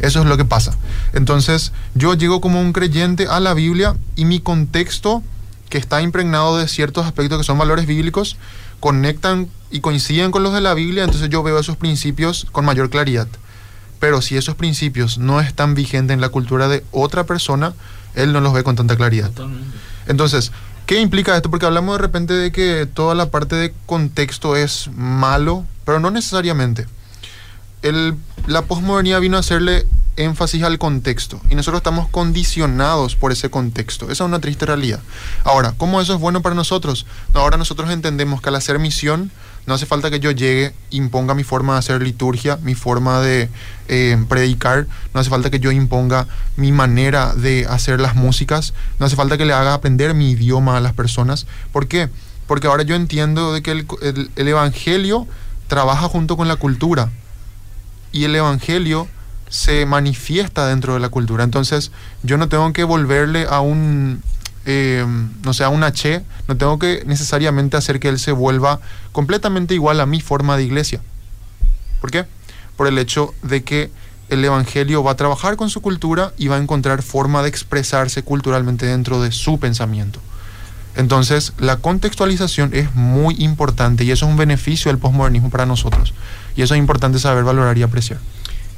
Eso es lo que pasa. Entonces, yo llego como un creyente a la Biblia y mi contexto que está impregnado de ciertos aspectos que son valores bíblicos, conectan y coinciden con los de la Biblia, entonces yo veo esos principios con mayor claridad. Pero si esos principios no están vigentes en la cultura de otra persona, él no los ve con tanta claridad. Entonces, ¿qué implica esto? Porque hablamos de repente de que toda la parte de contexto es malo, pero no necesariamente. La posmodernidad vino a hacerle énfasis al contexto y nosotros estamos condicionados por ese contexto. Esa es una triste realidad. Ahora, ¿cómo eso es bueno para nosotros? ahora nosotros entendemos que al hacer misión no hace falta que yo llegue, imponga mi forma de hacer liturgia, mi forma de eh, predicar, no hace falta que yo imponga mi manera de hacer las músicas, no hace falta que le haga aprender mi idioma a las personas. ¿Por qué? Porque ahora yo entiendo de que el Evangelio trabaja junto con la cultura y el Evangelio se manifiesta dentro de la cultura. Entonces, yo no tengo que volverle a un, eh, no sé, a un H, no tengo que necesariamente hacer que él se vuelva completamente igual a mi forma de iglesia. ¿Por qué? Por el hecho de que el Evangelio va a trabajar con su cultura y va a encontrar forma de expresarse culturalmente dentro de su pensamiento. Entonces, la contextualización es muy importante y eso es un beneficio del posmodernismo para nosotros. Y eso es importante saber valorar y apreciar.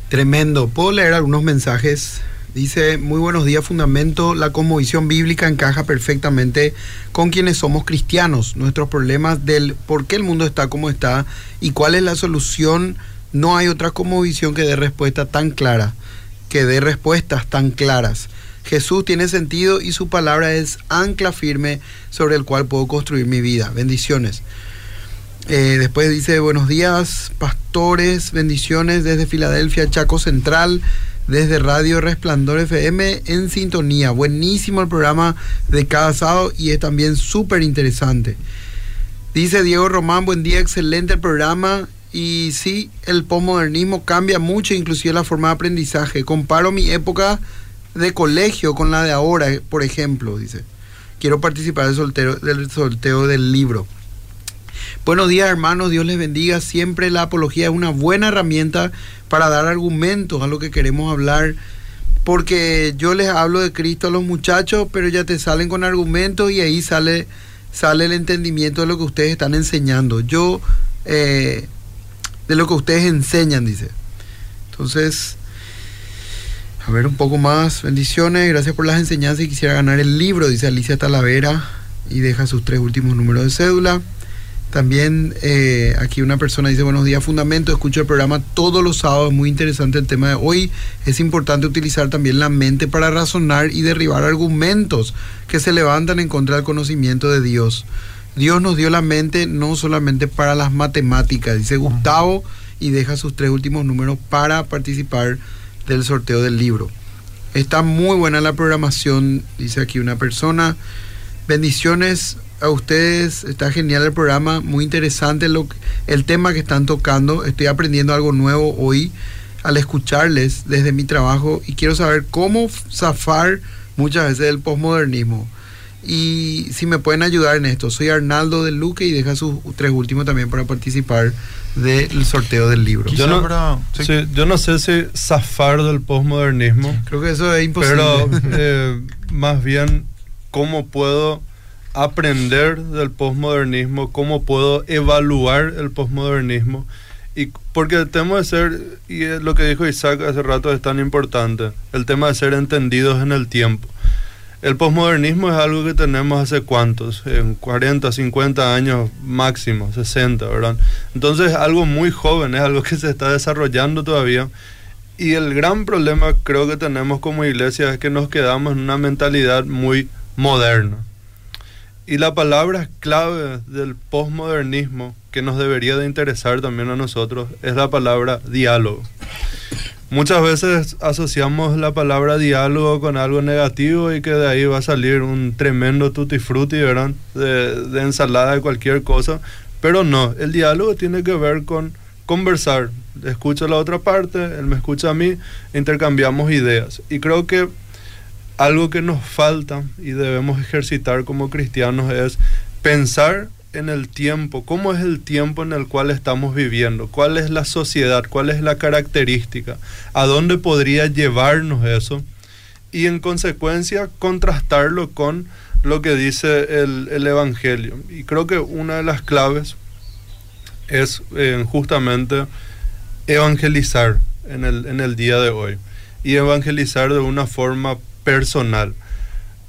Tremendo. ¿Puedo leer algunos mensajes? Dice, muy buenos días, Fundamento. La conmovisión bíblica encaja perfectamente con quienes somos cristianos. Nuestros problemas del por qué el mundo está como está y cuál es la solución. No hay otra conmovisión que dé respuesta tan clara, que dé respuestas tan claras. Jesús tiene sentido y su palabra es ancla firme sobre el cual puedo construir mi vida. Bendiciones. Eh, después dice, buenos días, pastores, bendiciones desde Filadelfia, Chaco Central, desde Radio Resplandor FM en sintonía. Buenísimo el programa de cada sábado y es también súper interesante. Dice Diego Román, buen día, excelente el programa. Y sí, el postmodernismo cambia mucho, inclusive la forma de aprendizaje. Comparo mi época de colegio con la de ahora, por ejemplo, dice. Quiero participar del, soltero, del sorteo del libro. Buenos días hermanos, Dios les bendiga. Siempre la apología es una buena herramienta para dar argumentos a lo que queremos hablar. Porque yo les hablo de Cristo a los muchachos, pero ya te salen con argumentos y ahí sale, sale el entendimiento de lo que ustedes están enseñando. Yo, eh, de lo que ustedes enseñan, dice. Entonces, a ver un poco más. Bendiciones, gracias por las enseñanzas y quisiera ganar el libro, dice Alicia Talavera y deja sus tres últimos números de cédula. También eh, aquí una persona dice, buenos días, Fundamento, escucho el programa todos los sábados, muy interesante el tema de hoy. Es importante utilizar también la mente para razonar y derribar argumentos que se levantan en contra del conocimiento de Dios. Dios nos dio la mente no solamente para las matemáticas, dice Gustavo, y deja sus tres últimos números para participar del sorteo del libro. Está muy buena la programación, dice aquí una persona. Bendiciones a ustedes, está genial el programa, muy interesante lo, el tema que están tocando. Estoy aprendiendo algo nuevo hoy al escucharles desde mi trabajo y quiero saber cómo zafar muchas veces del posmodernismo. Y si me pueden ayudar en esto, soy Arnaldo de Luque y deja sus tres últimos también para participar del sorteo del libro. Yo no, yo no sé si zafar del posmodernismo. Creo que eso es imposible. Pero eh, más bien, ¿cómo puedo aprender del posmodernismo? ¿Cómo puedo evaluar el posmodernismo? Y porque el tema de ser, y lo que dijo Isaac hace rato es tan importante, el tema de ser entendidos en el tiempo. El posmodernismo es algo que tenemos hace cuántos, en 40, 50 años máximo, 60, ¿verdad? Entonces es algo muy joven, es algo que se está desarrollando todavía. Y el gran problema creo que tenemos como iglesia es que nos quedamos en una mentalidad muy moderna. Y la palabra clave del posmodernismo que nos debería de interesar también a nosotros es la palabra diálogo. Muchas veces asociamos la palabra diálogo con algo negativo y que de ahí va a salir un tremendo tutti frutti, ¿verdad? De, de ensalada de cualquier cosa. Pero no, el diálogo tiene que ver con conversar. Escucho a la otra parte, él me escucha a mí, intercambiamos ideas. Y creo que algo que nos falta y debemos ejercitar como cristianos es pensar en el tiempo, cómo es el tiempo en el cual estamos viviendo, cuál es la sociedad, cuál es la característica, a dónde podría llevarnos eso y en consecuencia contrastarlo con lo que dice el, Evangelio. Y creo que una de las claves es eh, justamente evangelizar en el, en el día de hoy. Y evangelizar de una forma personal.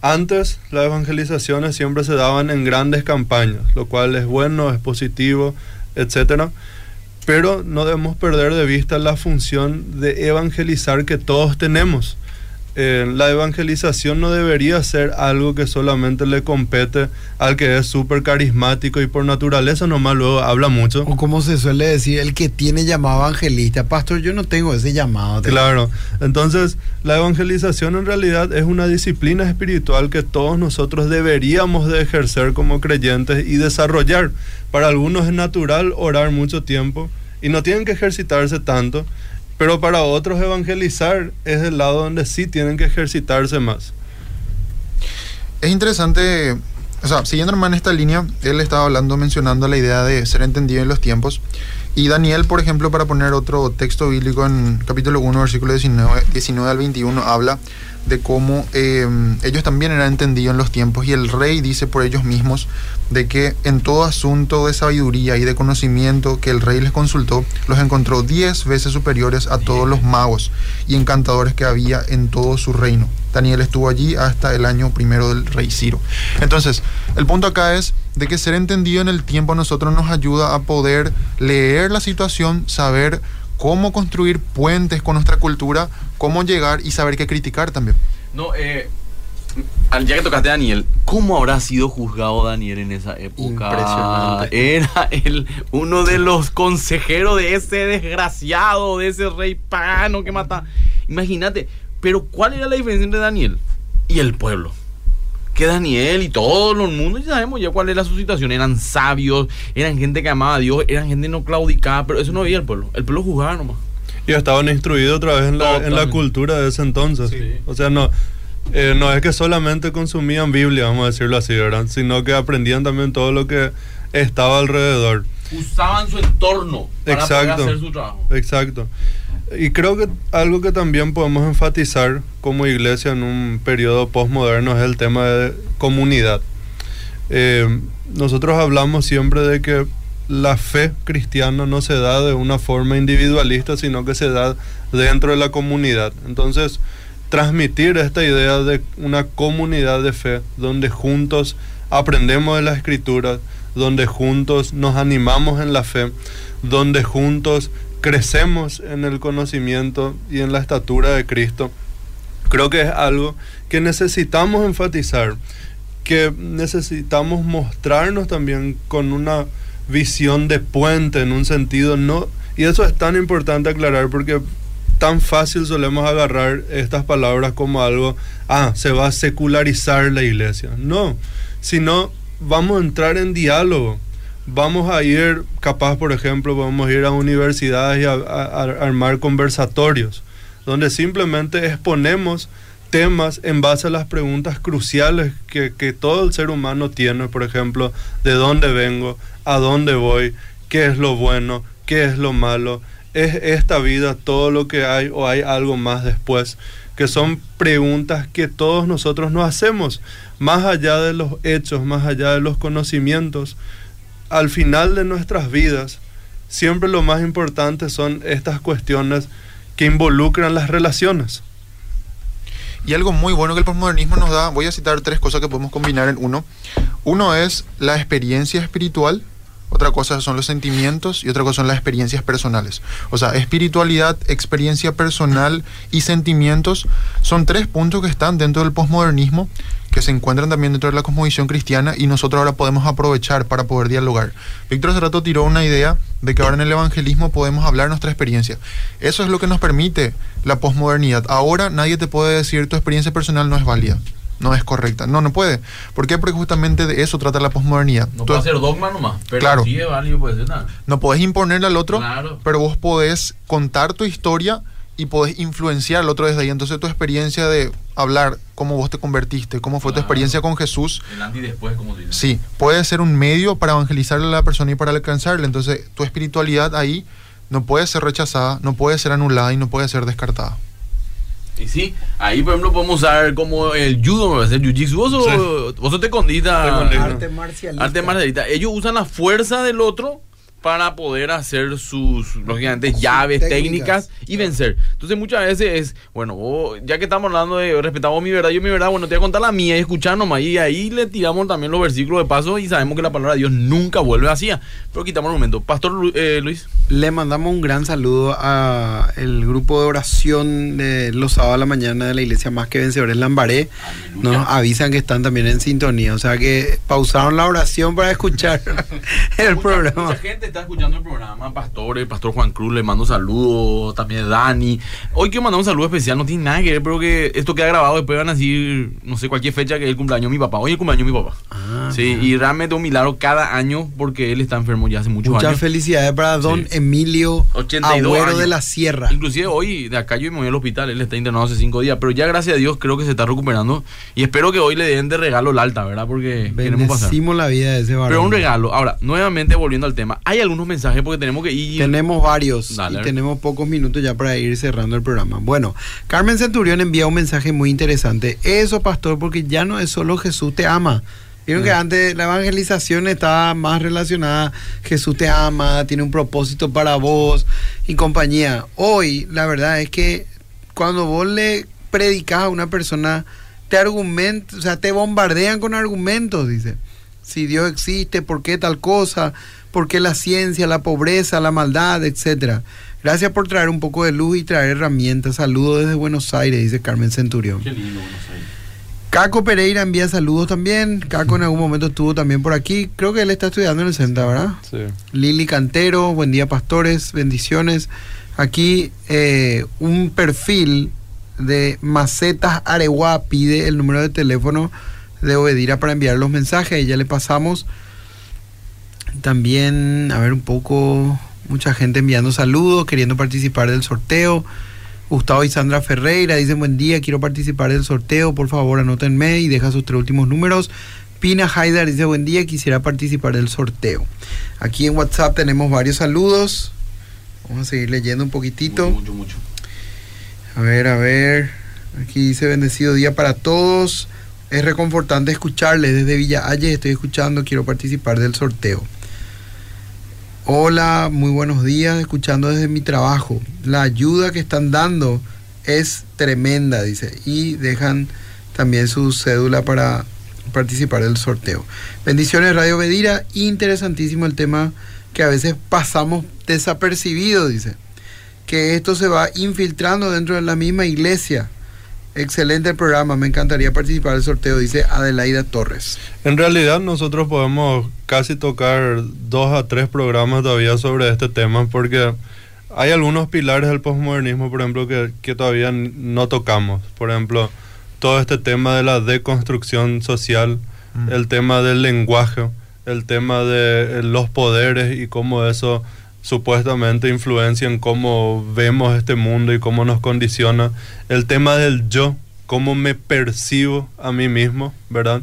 Antes las evangelizaciones siempre se daban en grandes campañas, lo cual es bueno, es positivo, etcétera. Pero no debemos perder de vista la función de evangelizar que todos tenemos. Eh, la evangelización no debería ser algo que solamente le compete al que es súper carismático y por naturaleza nomás luego habla mucho. O como se suele decir, el que tiene llamado evangelista. Pastor, yo no tengo ese llamado. Claro, entonces la evangelización en realidad es una disciplina espiritual que todos nosotros deberíamos de ejercer como creyentes y desarrollar. Para algunos es natural orar mucho tiempo y no tienen que ejercitarse tanto pero para otros evangelizar es el lado donde sí tienen que ejercitarse más. Es interesante, o sea, siguiendo en esta línea, él estaba hablando, mencionando la idea de ser entendido en los tiempos. Y Daniel, por ejemplo, para poner otro texto bíblico en capítulo 1, versículo 19, 19 al 21, habla de cómo em, ellos también eran entendidos en los tiempos y el rey dice por ellos mismos de que en todo asunto de sabiduría y de conocimiento que el rey les consultó, los encontró diez veces superiores a todos los magos y encantadores que había en todo su reino. Daniel estuvo allí hasta el año primero del rey Ciro. Entonces, el punto acá es de que ser entendido en el tiempo a nosotros nos ayuda a poder leer la situación, saber cómo construir puentes con nuestra cultura, cómo llegar y saber qué criticar también. No, eh, ya que tocaste a Daniel, ¿cómo habrá sido juzgado Daniel en esa época? Impresionante. Era el, uno de los consejeros de ese desgraciado, de ese rey pagano que mata. Imagínate, pero ¿cuál era la diferencia entre Daniel y el pueblo? Que Daniel y todo el mundo, ya sabemos ya cuál era su situación. Eran sabios, eran gente que amaba a Dios, eran gente no claudicada, pero eso no veía el pueblo. El pueblo jugaba nomás. Y estaban instruidos otra vez en la, en la cultura de ese entonces. O sea, no, eh, no es que solamente consumían Biblia, vamos a decirlo así, ¿verdad? Sino que aprendían también todo lo que estaba alrededor. Usaban su entorno para poder hacer su trabajo. Exacto. Y creo que algo que también podemos enfatizar como iglesia en un periodo postmoderno es el tema de comunidad. Eh, nosotros hablamos siempre de que la fe cristiana no se da de una forma individualista, sino que se da dentro de la comunidad. Entonces, transmitir esta idea de una comunidad de fe donde juntos aprendemos de las escrituras, donde juntos nos animamos en la fe, donde juntos crecemos en el conocimiento y en la estatura de Cristo. Creo que es algo que necesitamos enfatizar, que necesitamos mostrarnos también con una visión de puente en un sentido no y eso es tan importante aclarar porque tan fácil solemos agarrar estas palabras como algo, ah, se va a secularizar la iglesia. No, sino vamos a entrar en diálogo. Vamos a ir, capaz, por ejemplo, vamos a ir a universidades y a, armar conversatorios, donde simplemente exponemos temas en base a las preguntas cruciales que, que, todo el ser humano tiene, por ejemplo, de dónde vengo, a dónde voy, qué es lo bueno, qué es lo malo, es esta vida todo lo que hay o hay algo más después, que son preguntas que todos nosotros nos hacemos, más allá de los hechos, más allá de los conocimientos, al final de nuestras vidas, siempre lo más importante son estas cuestiones que involucran las relaciones. Y algo muy bueno que el postmodernismo nos da, voy a citar tres cosas que podemos combinar en uno. Uno es la experiencia espiritual, otra cosa son los sentimientos y otra cosa son las experiencias personales. O sea, espiritualidad, experiencia personal y sentimientos son tres puntos que están dentro del posmodernismo, que se encuentran también dentro de la cosmovisión cristiana y nosotros ahora podemos aprovechar para poder dialogar. Víctor hace tiró una idea de que ahora en el evangelismo podemos hablar nuestra experiencia. Eso es lo que nos permite la posmodernidad. Ahora nadie te puede decir tu experiencia personal no es válida no es correcta. No, no puede. ¿Por qué? Porque justamente de eso trata la posmodernidad. No puede ser dogma nomás, pero claro, sí es válido, puede ser nada. No podés imponerle al otro, pero vos podés contar tu historia y podés influenciar al otro desde ahí. Entonces tu experiencia de hablar, cómo vos te convertiste, cómo fue tu experiencia con Jesús. El antes y después, como dice. Sí, puede ser un medio para evangelizarle a la persona y para alcanzarle. Entonces tu espiritualidad ahí no puede ser rechazada, no puede ser anulada y no puede ser descartada. Y sí, ahí por ejemplo podemos usar como el judo, me ser jiu-jitsu. Vos, vos te condita. Arte marcialista. Arte marcialista. Ellos usan la fuerza del otro para poder hacer sus, lógicamente, llaves técnicas. y vencer. Entonces muchas veces es, bueno, ya que estamos hablando de respetamos mi verdad, yo mi verdad, bueno, te voy a contar la mía y escuchar nomás. Y ahí le tiramos también los versículos de paso y sabemos que la palabra de Dios nunca vuelve vacía. Pero quitamos el momento. Pastor eh, Luis. Le mandamos un gran saludo a el grupo de oración de los sábados a la mañana de la iglesia Más que Vencedores Lambaré. Nos avisan que están también en sintonía. O sea que pausaron la oración para escuchar el programa. Mucha gente está escuchando el programa, Pastor, el Pastor Juan Cruz, le mando saludos, también Dani. Hoy quiero mandar un saludo especial, no tiene nada que ver, pero que esto queda grabado, después van a decir, no sé, cualquier fecha que es el cumpleaños de mi papá. Hoy es el cumpleaños de mi papá. Ah, sí, y realmente un milagro cada año porque él está enfermo ya hace muchos años. Muchas felicidades para don Emilio 82 de la Sierra. Inclusive hoy de acá yo me voy al hospital, él está internado hace cinco días, pero ya gracias a Dios creo que se está recuperando y espero que hoy le den de regalo la alta, ¿verdad? Porque queremos pasar. la vida de ese varón. Pero un regalo. Ahora, nuevamente volviendo al tema, hay algunos mensajes porque tenemos que ir. Tenemos varios y tenemos pocos minutos ya para ir cerrando el programa. Bueno, Carmen Centurión envía un mensaje muy interesante. Eso, pastor, porque ya no es solo Jesús te ama. Vieron que antes la evangelización estaba más relacionada, Jesús te ama, tiene un propósito para vos y compañía. Hoy, la verdad es que cuando vos le predicas a una persona, te argumentan, o sea, te bombardean con argumentos, dice. Si Dios existe, ¿por qué tal cosa? ¿Por qué la ciencia, la pobreza, la maldad, etcétera? Gracias por traer un poco de luz y traer herramientas. Saludos desde Buenos Aires, dice Carmen Centurión. Qué lindo Buenos Aires. Caco Pereira envía saludos también. Caco en algún momento estuvo también por aquí. Creo que él está estudiando en el centro, ¿verdad? Sí. Lili Cantero, buen día pastores, bendiciones. Aquí eh, un perfil de Macetas Areguá pide el número de teléfono de Obedira para enviar los mensajes. Ya le pasamos. También, a ver un poco, mucha gente enviando saludos, queriendo participar del sorteo. Gustavo y Sandra Ferreira dicen buen día, quiero participar del sorteo, por favor anótenme y deja sus tres últimos números. Pina Haidar dice buen día, quisiera participar del sorteo. Aquí en WhatsApp tenemos varios saludos. Vamos a seguir leyendo un poquitito. Mucho, mucho, A ver, a ver. Aquí dice bendecido día para todos. Es reconfortante escucharles desde Villa Aye. Estoy escuchando, quiero participar del sorteo. Hola, muy buenos días, escuchando desde mi trabajo. La ayuda que están dando es tremenda, dice. Y dejan también su cédula para participar del sorteo. Bendiciones Radio Bedira, interesantísimo el tema que a veces pasamos desapercibido, dice. Que esto se va infiltrando dentro de la misma iglesia. Excelente programa, me encantaría participar del sorteo, dice Adelaida Torres. En realidad nosotros podemos casi tocar dos a tres programas todavía sobre este tema porque hay algunos pilares del postmodernismo, por ejemplo, que, que todavía no tocamos. Por ejemplo, todo este tema de la deconstrucción social, mm. el tema del lenguaje, el tema de los poderes y cómo eso supuestamente influencia en cómo vemos este mundo y cómo nos condiciona. El tema del yo, cómo me percibo a mí mismo, ¿verdad?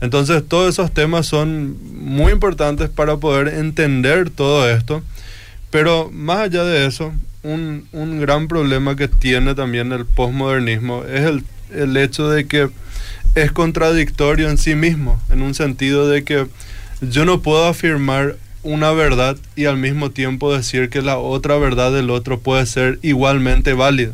Entonces todos esos temas son muy importantes para poder entender todo esto. Pero más allá de eso, un, un gran problema que tiene también el postmodernismo es el, el hecho de que es contradictorio en sí mismo, en un sentido de que yo no puedo afirmar una verdad y al mismo tiempo decir que la otra verdad del otro puede ser igualmente válida.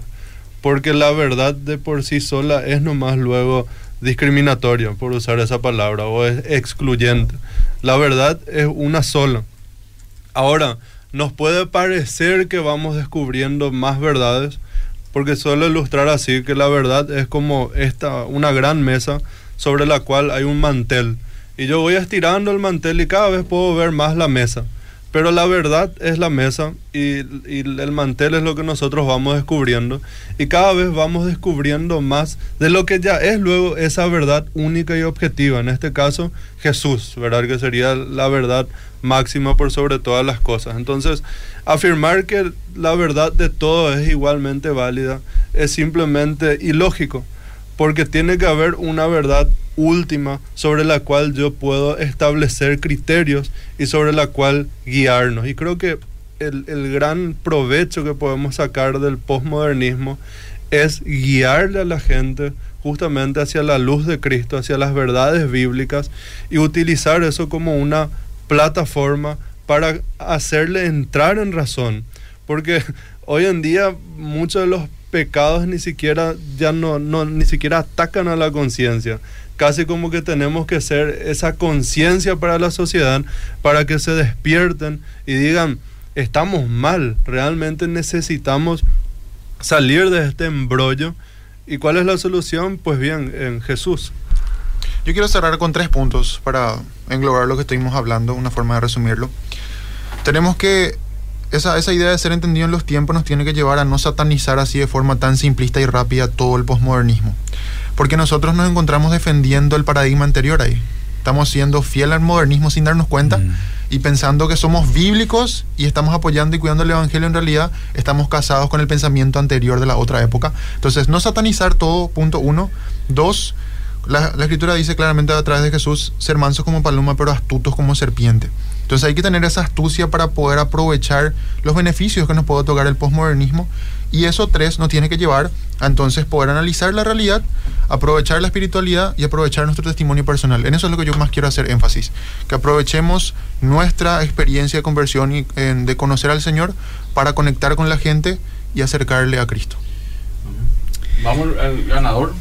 Porque la verdad de por sí sola es nomás luego discriminatoria, por usar esa palabra, o es excluyente. La verdad es una sola. Ahora, nos puede parecer que vamos descubriendo más verdades, porque suelo ilustrar así que la verdad es como esta, una gran mesa sobre la cual hay un mantel y yo voy estirando el mantel y cada vez puedo ver más la mesa. Pero la verdad es la mesa y, el mantel es lo que nosotros vamos descubriendo y cada vez vamos descubriendo más de lo que ya es luego esa verdad única y objetiva. En este caso, Jesús, ¿verdad? Que sería la verdad máxima por sobre todas las cosas. Entonces, afirmar que la verdad de todo es igualmente válida es simplemente ilógico porque tiene que haber una verdad última sobre la cual yo puedo establecer criterios y sobre la cual guiarnos. Y creo que el, el gran provecho que podemos sacar del posmodernismo es guiarle a la gente justamente hacia la luz de Cristo, hacia las verdades bíblicas y utilizar eso como una plataforma para hacerle entrar en razón. Porque hoy en día muchos de los pecados ni siquiera ya no, no ni siquiera atacan a la conciencia casi como que tenemos que ser esa conciencia para la sociedad, para que se despierten y digan, estamos mal, realmente necesitamos salir de este embrollo. ¿Y cuál es la solución? Pues bien, en Jesús. Yo quiero cerrar con tres puntos para englobar lo que estuvimos hablando, una forma de resumirlo. Tenemos que, esa, esa idea de ser entendido en los tiempos nos tiene que llevar a no satanizar así de forma tan simplista y rápida todo el posmodernismo. Porque nosotros nos encontramos defendiendo el paradigma anterior ahí. Estamos siendo fiel al modernismo sin darnos cuenta mm. y pensando que somos bíblicos y estamos apoyando y cuidando el evangelio. En realidad, estamos casados con el pensamiento anterior de la otra época. Entonces, no satanizar todo, punto uno. Dos, la, la, escritura dice claramente a través de Jesús, ser mansos como paloma, pero astutos como serpiente. Entonces hay que tener esa astucia para poder aprovechar los beneficios que nos puede otorgar el posmodernismo y eso tres nos tiene que llevar a entonces poder analizar la realidad, aprovechar la espiritualidad y aprovechar nuestro testimonio personal. En eso es lo que yo más quiero hacer énfasis, que aprovechemos nuestra experiencia de conversión y de conocer al Señor para conectar con la gente y acercarle a Cristo. Vamos al ganador.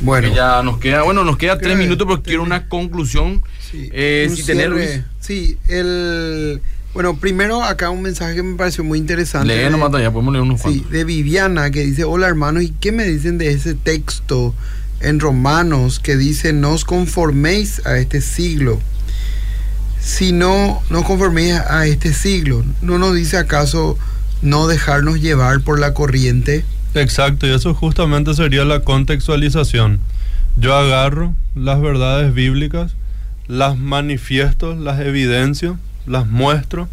Bueno, ya nos queda, bueno, nos queda tres minutos porque quiero una conclusión. Sí, eh, tener, sí, el bueno, primero acá un mensaje que me pareció muy interesante. Lee nomás ya podemos leer unos Sí, de Viviana que dice, hola hermanos, ¿y qué me dicen de ese texto en Romanos que dice, no os conforméis a este siglo? Si no, no conforméis a este siglo, ¿no nos dice acaso no dejarnos llevar por la corriente? Exacto, y eso justamente sería la contextualización. Yo agarro las verdades bíblicas, las manifiesto, las evidencio las muestro,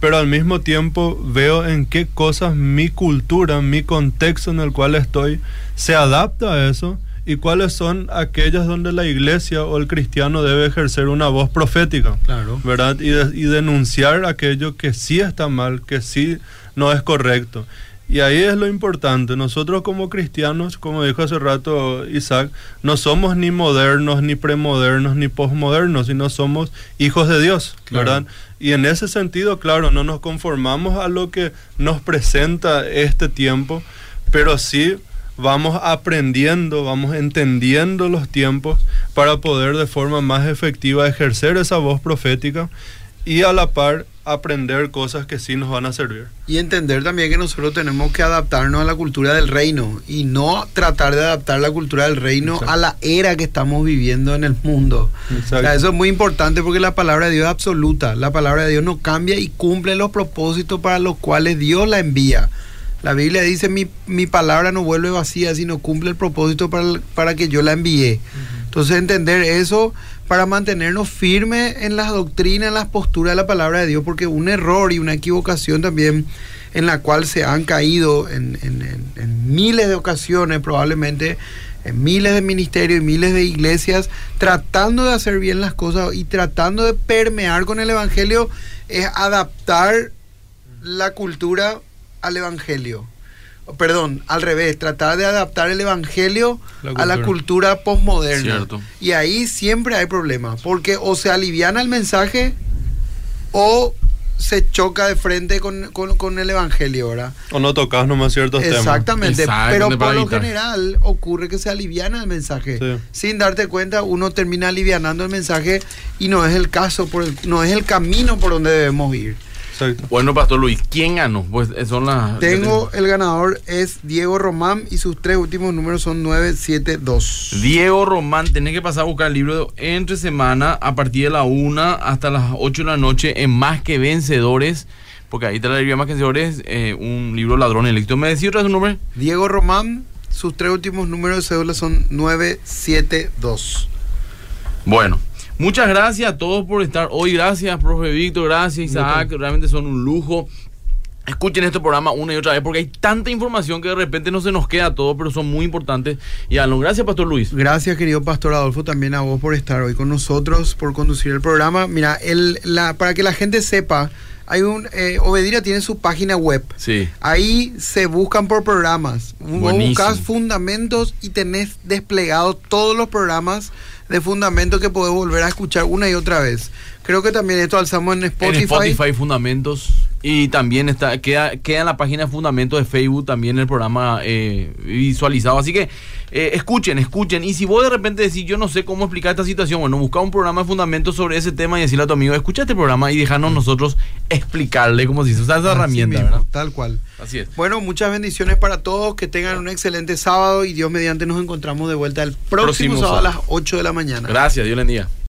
pero al mismo tiempo veo en qué cosas mi cultura, mi contexto en el cual estoy, se adapta a eso y cuáles son aquellas donde la iglesia o el cristiano debe ejercer una voz profética, claro. ¿verdad? Y, y denunciar aquello que sí está mal, que sí no es correcto. Y ahí es lo importante. Nosotros como cristianos, como dijo hace rato Isaac, no somos ni modernos, ni premodernos, ni posmodernos, sino somos hijos de Dios, ¿verdad? Y en ese sentido, claro, no nos conformamos a lo que nos presenta este tiempo, pero sí vamos aprendiendo, vamos entendiendo los tiempos para poder de forma más efectiva ejercer esa voz profética y a la par aprender cosas que sí nos van a servir. Y entender también que nosotros tenemos que adaptarnos a la cultura del reino y no tratar de adaptar la cultura del reino Exacto. a la era que estamos viviendo en el mundo. O sea, Exacto. eso es muy importante porque la palabra de Dios es absoluta. La palabra de Dios no cambia y cumple los propósitos para los cuales Dios la envía. La Biblia dice, mi, mi palabra no vuelve vacía, sino cumple el propósito para, para que yo la envié. Entonces entender eso para mantenernos firmes en las doctrinas, en las posturas de la palabra de Dios, porque un error y una equivocación también en la cual se han caído en, en- miles de ocasiones, probablemente en miles de ministerios y miles de iglesias, tratando de hacer bien las cosas y tratando de permear con el Evangelio, es adaptar la cultura al Evangelio. Perdón, al revés, tratar de adaptar el Evangelio La a la cultura. postmoderna. Y ahí siempre hay problemas, porque o se aliviana el mensaje o se choca de frente con, con- con el Evangelio, ¿verdad? O no tocas nomás ciertos temas. Exactamente, pero por lo general ocurre que se aliviana el mensaje. Sí. Sin darte cuenta, uno termina alivianando el mensaje y no es el caso, por el- no es el camino por donde debemos ir. Exacto. Bueno, Pastor Luis, ¿quién ganó? Pues eh, son las... Tengo el ganador es Diego Román y sus tres últimos números son 972. Diego Román, tenés que pasar a buscar el libro de entre semana a partir de la 1 hasta las 8 de la noche en Más que Vencedores, porque ahí te la librería Más que Vencedores, eh, un libro ladrón electo. ¿Me decís otra vez su nombre? Diego Román, sus tres últimos números de cédula son 972. Bueno, muchas gracias a todos por estar hoy. Gracias, profe Víctor, gracias Isaac, realmente son un lujo. Escuchen este programa una y otra vez porque hay tanta información que de repente no se nos queda todo, pero son muy importantes. Y Alon, gracias, Pastor Luis. Gracias, querido Pastor Adolfo, también a vos por estar hoy con nosotros, por conducir el programa. Mira, el, la, para que la gente sepa, hay un eh, Obedira tiene su página web. Sí. Ahí se buscan por programas. Vos Buenísimo. buscas fundamentos y tenés desplegados todos los programas de fundamentos que podés volver a escuchar una y otra vez. Creo que también esto alzamos en Spotify. En Spotify Fundamentos. Y también está queda, queda en la página de Fundamentos de Facebook también el programa eh, visualizado. Así que eh, escuchen, escuchen. Y si vos de repente decís, yo no sé cómo explicar esta situación, bueno, busca un programa de Fundamentos sobre ese tema y decirle a tu amigo, escucha este programa y dejarnos nosotros explicarle cómo se hizo. Usa esa Así herramienta, mismo. Tal cual. Así es. Bueno, muchas bendiciones para todos, que tengan un excelente sábado y Dios mediante nos encontramos de vuelta el próximo, Próximo sábado a las sábado. 8 de la mañana. Gracias, Dios le bendiga.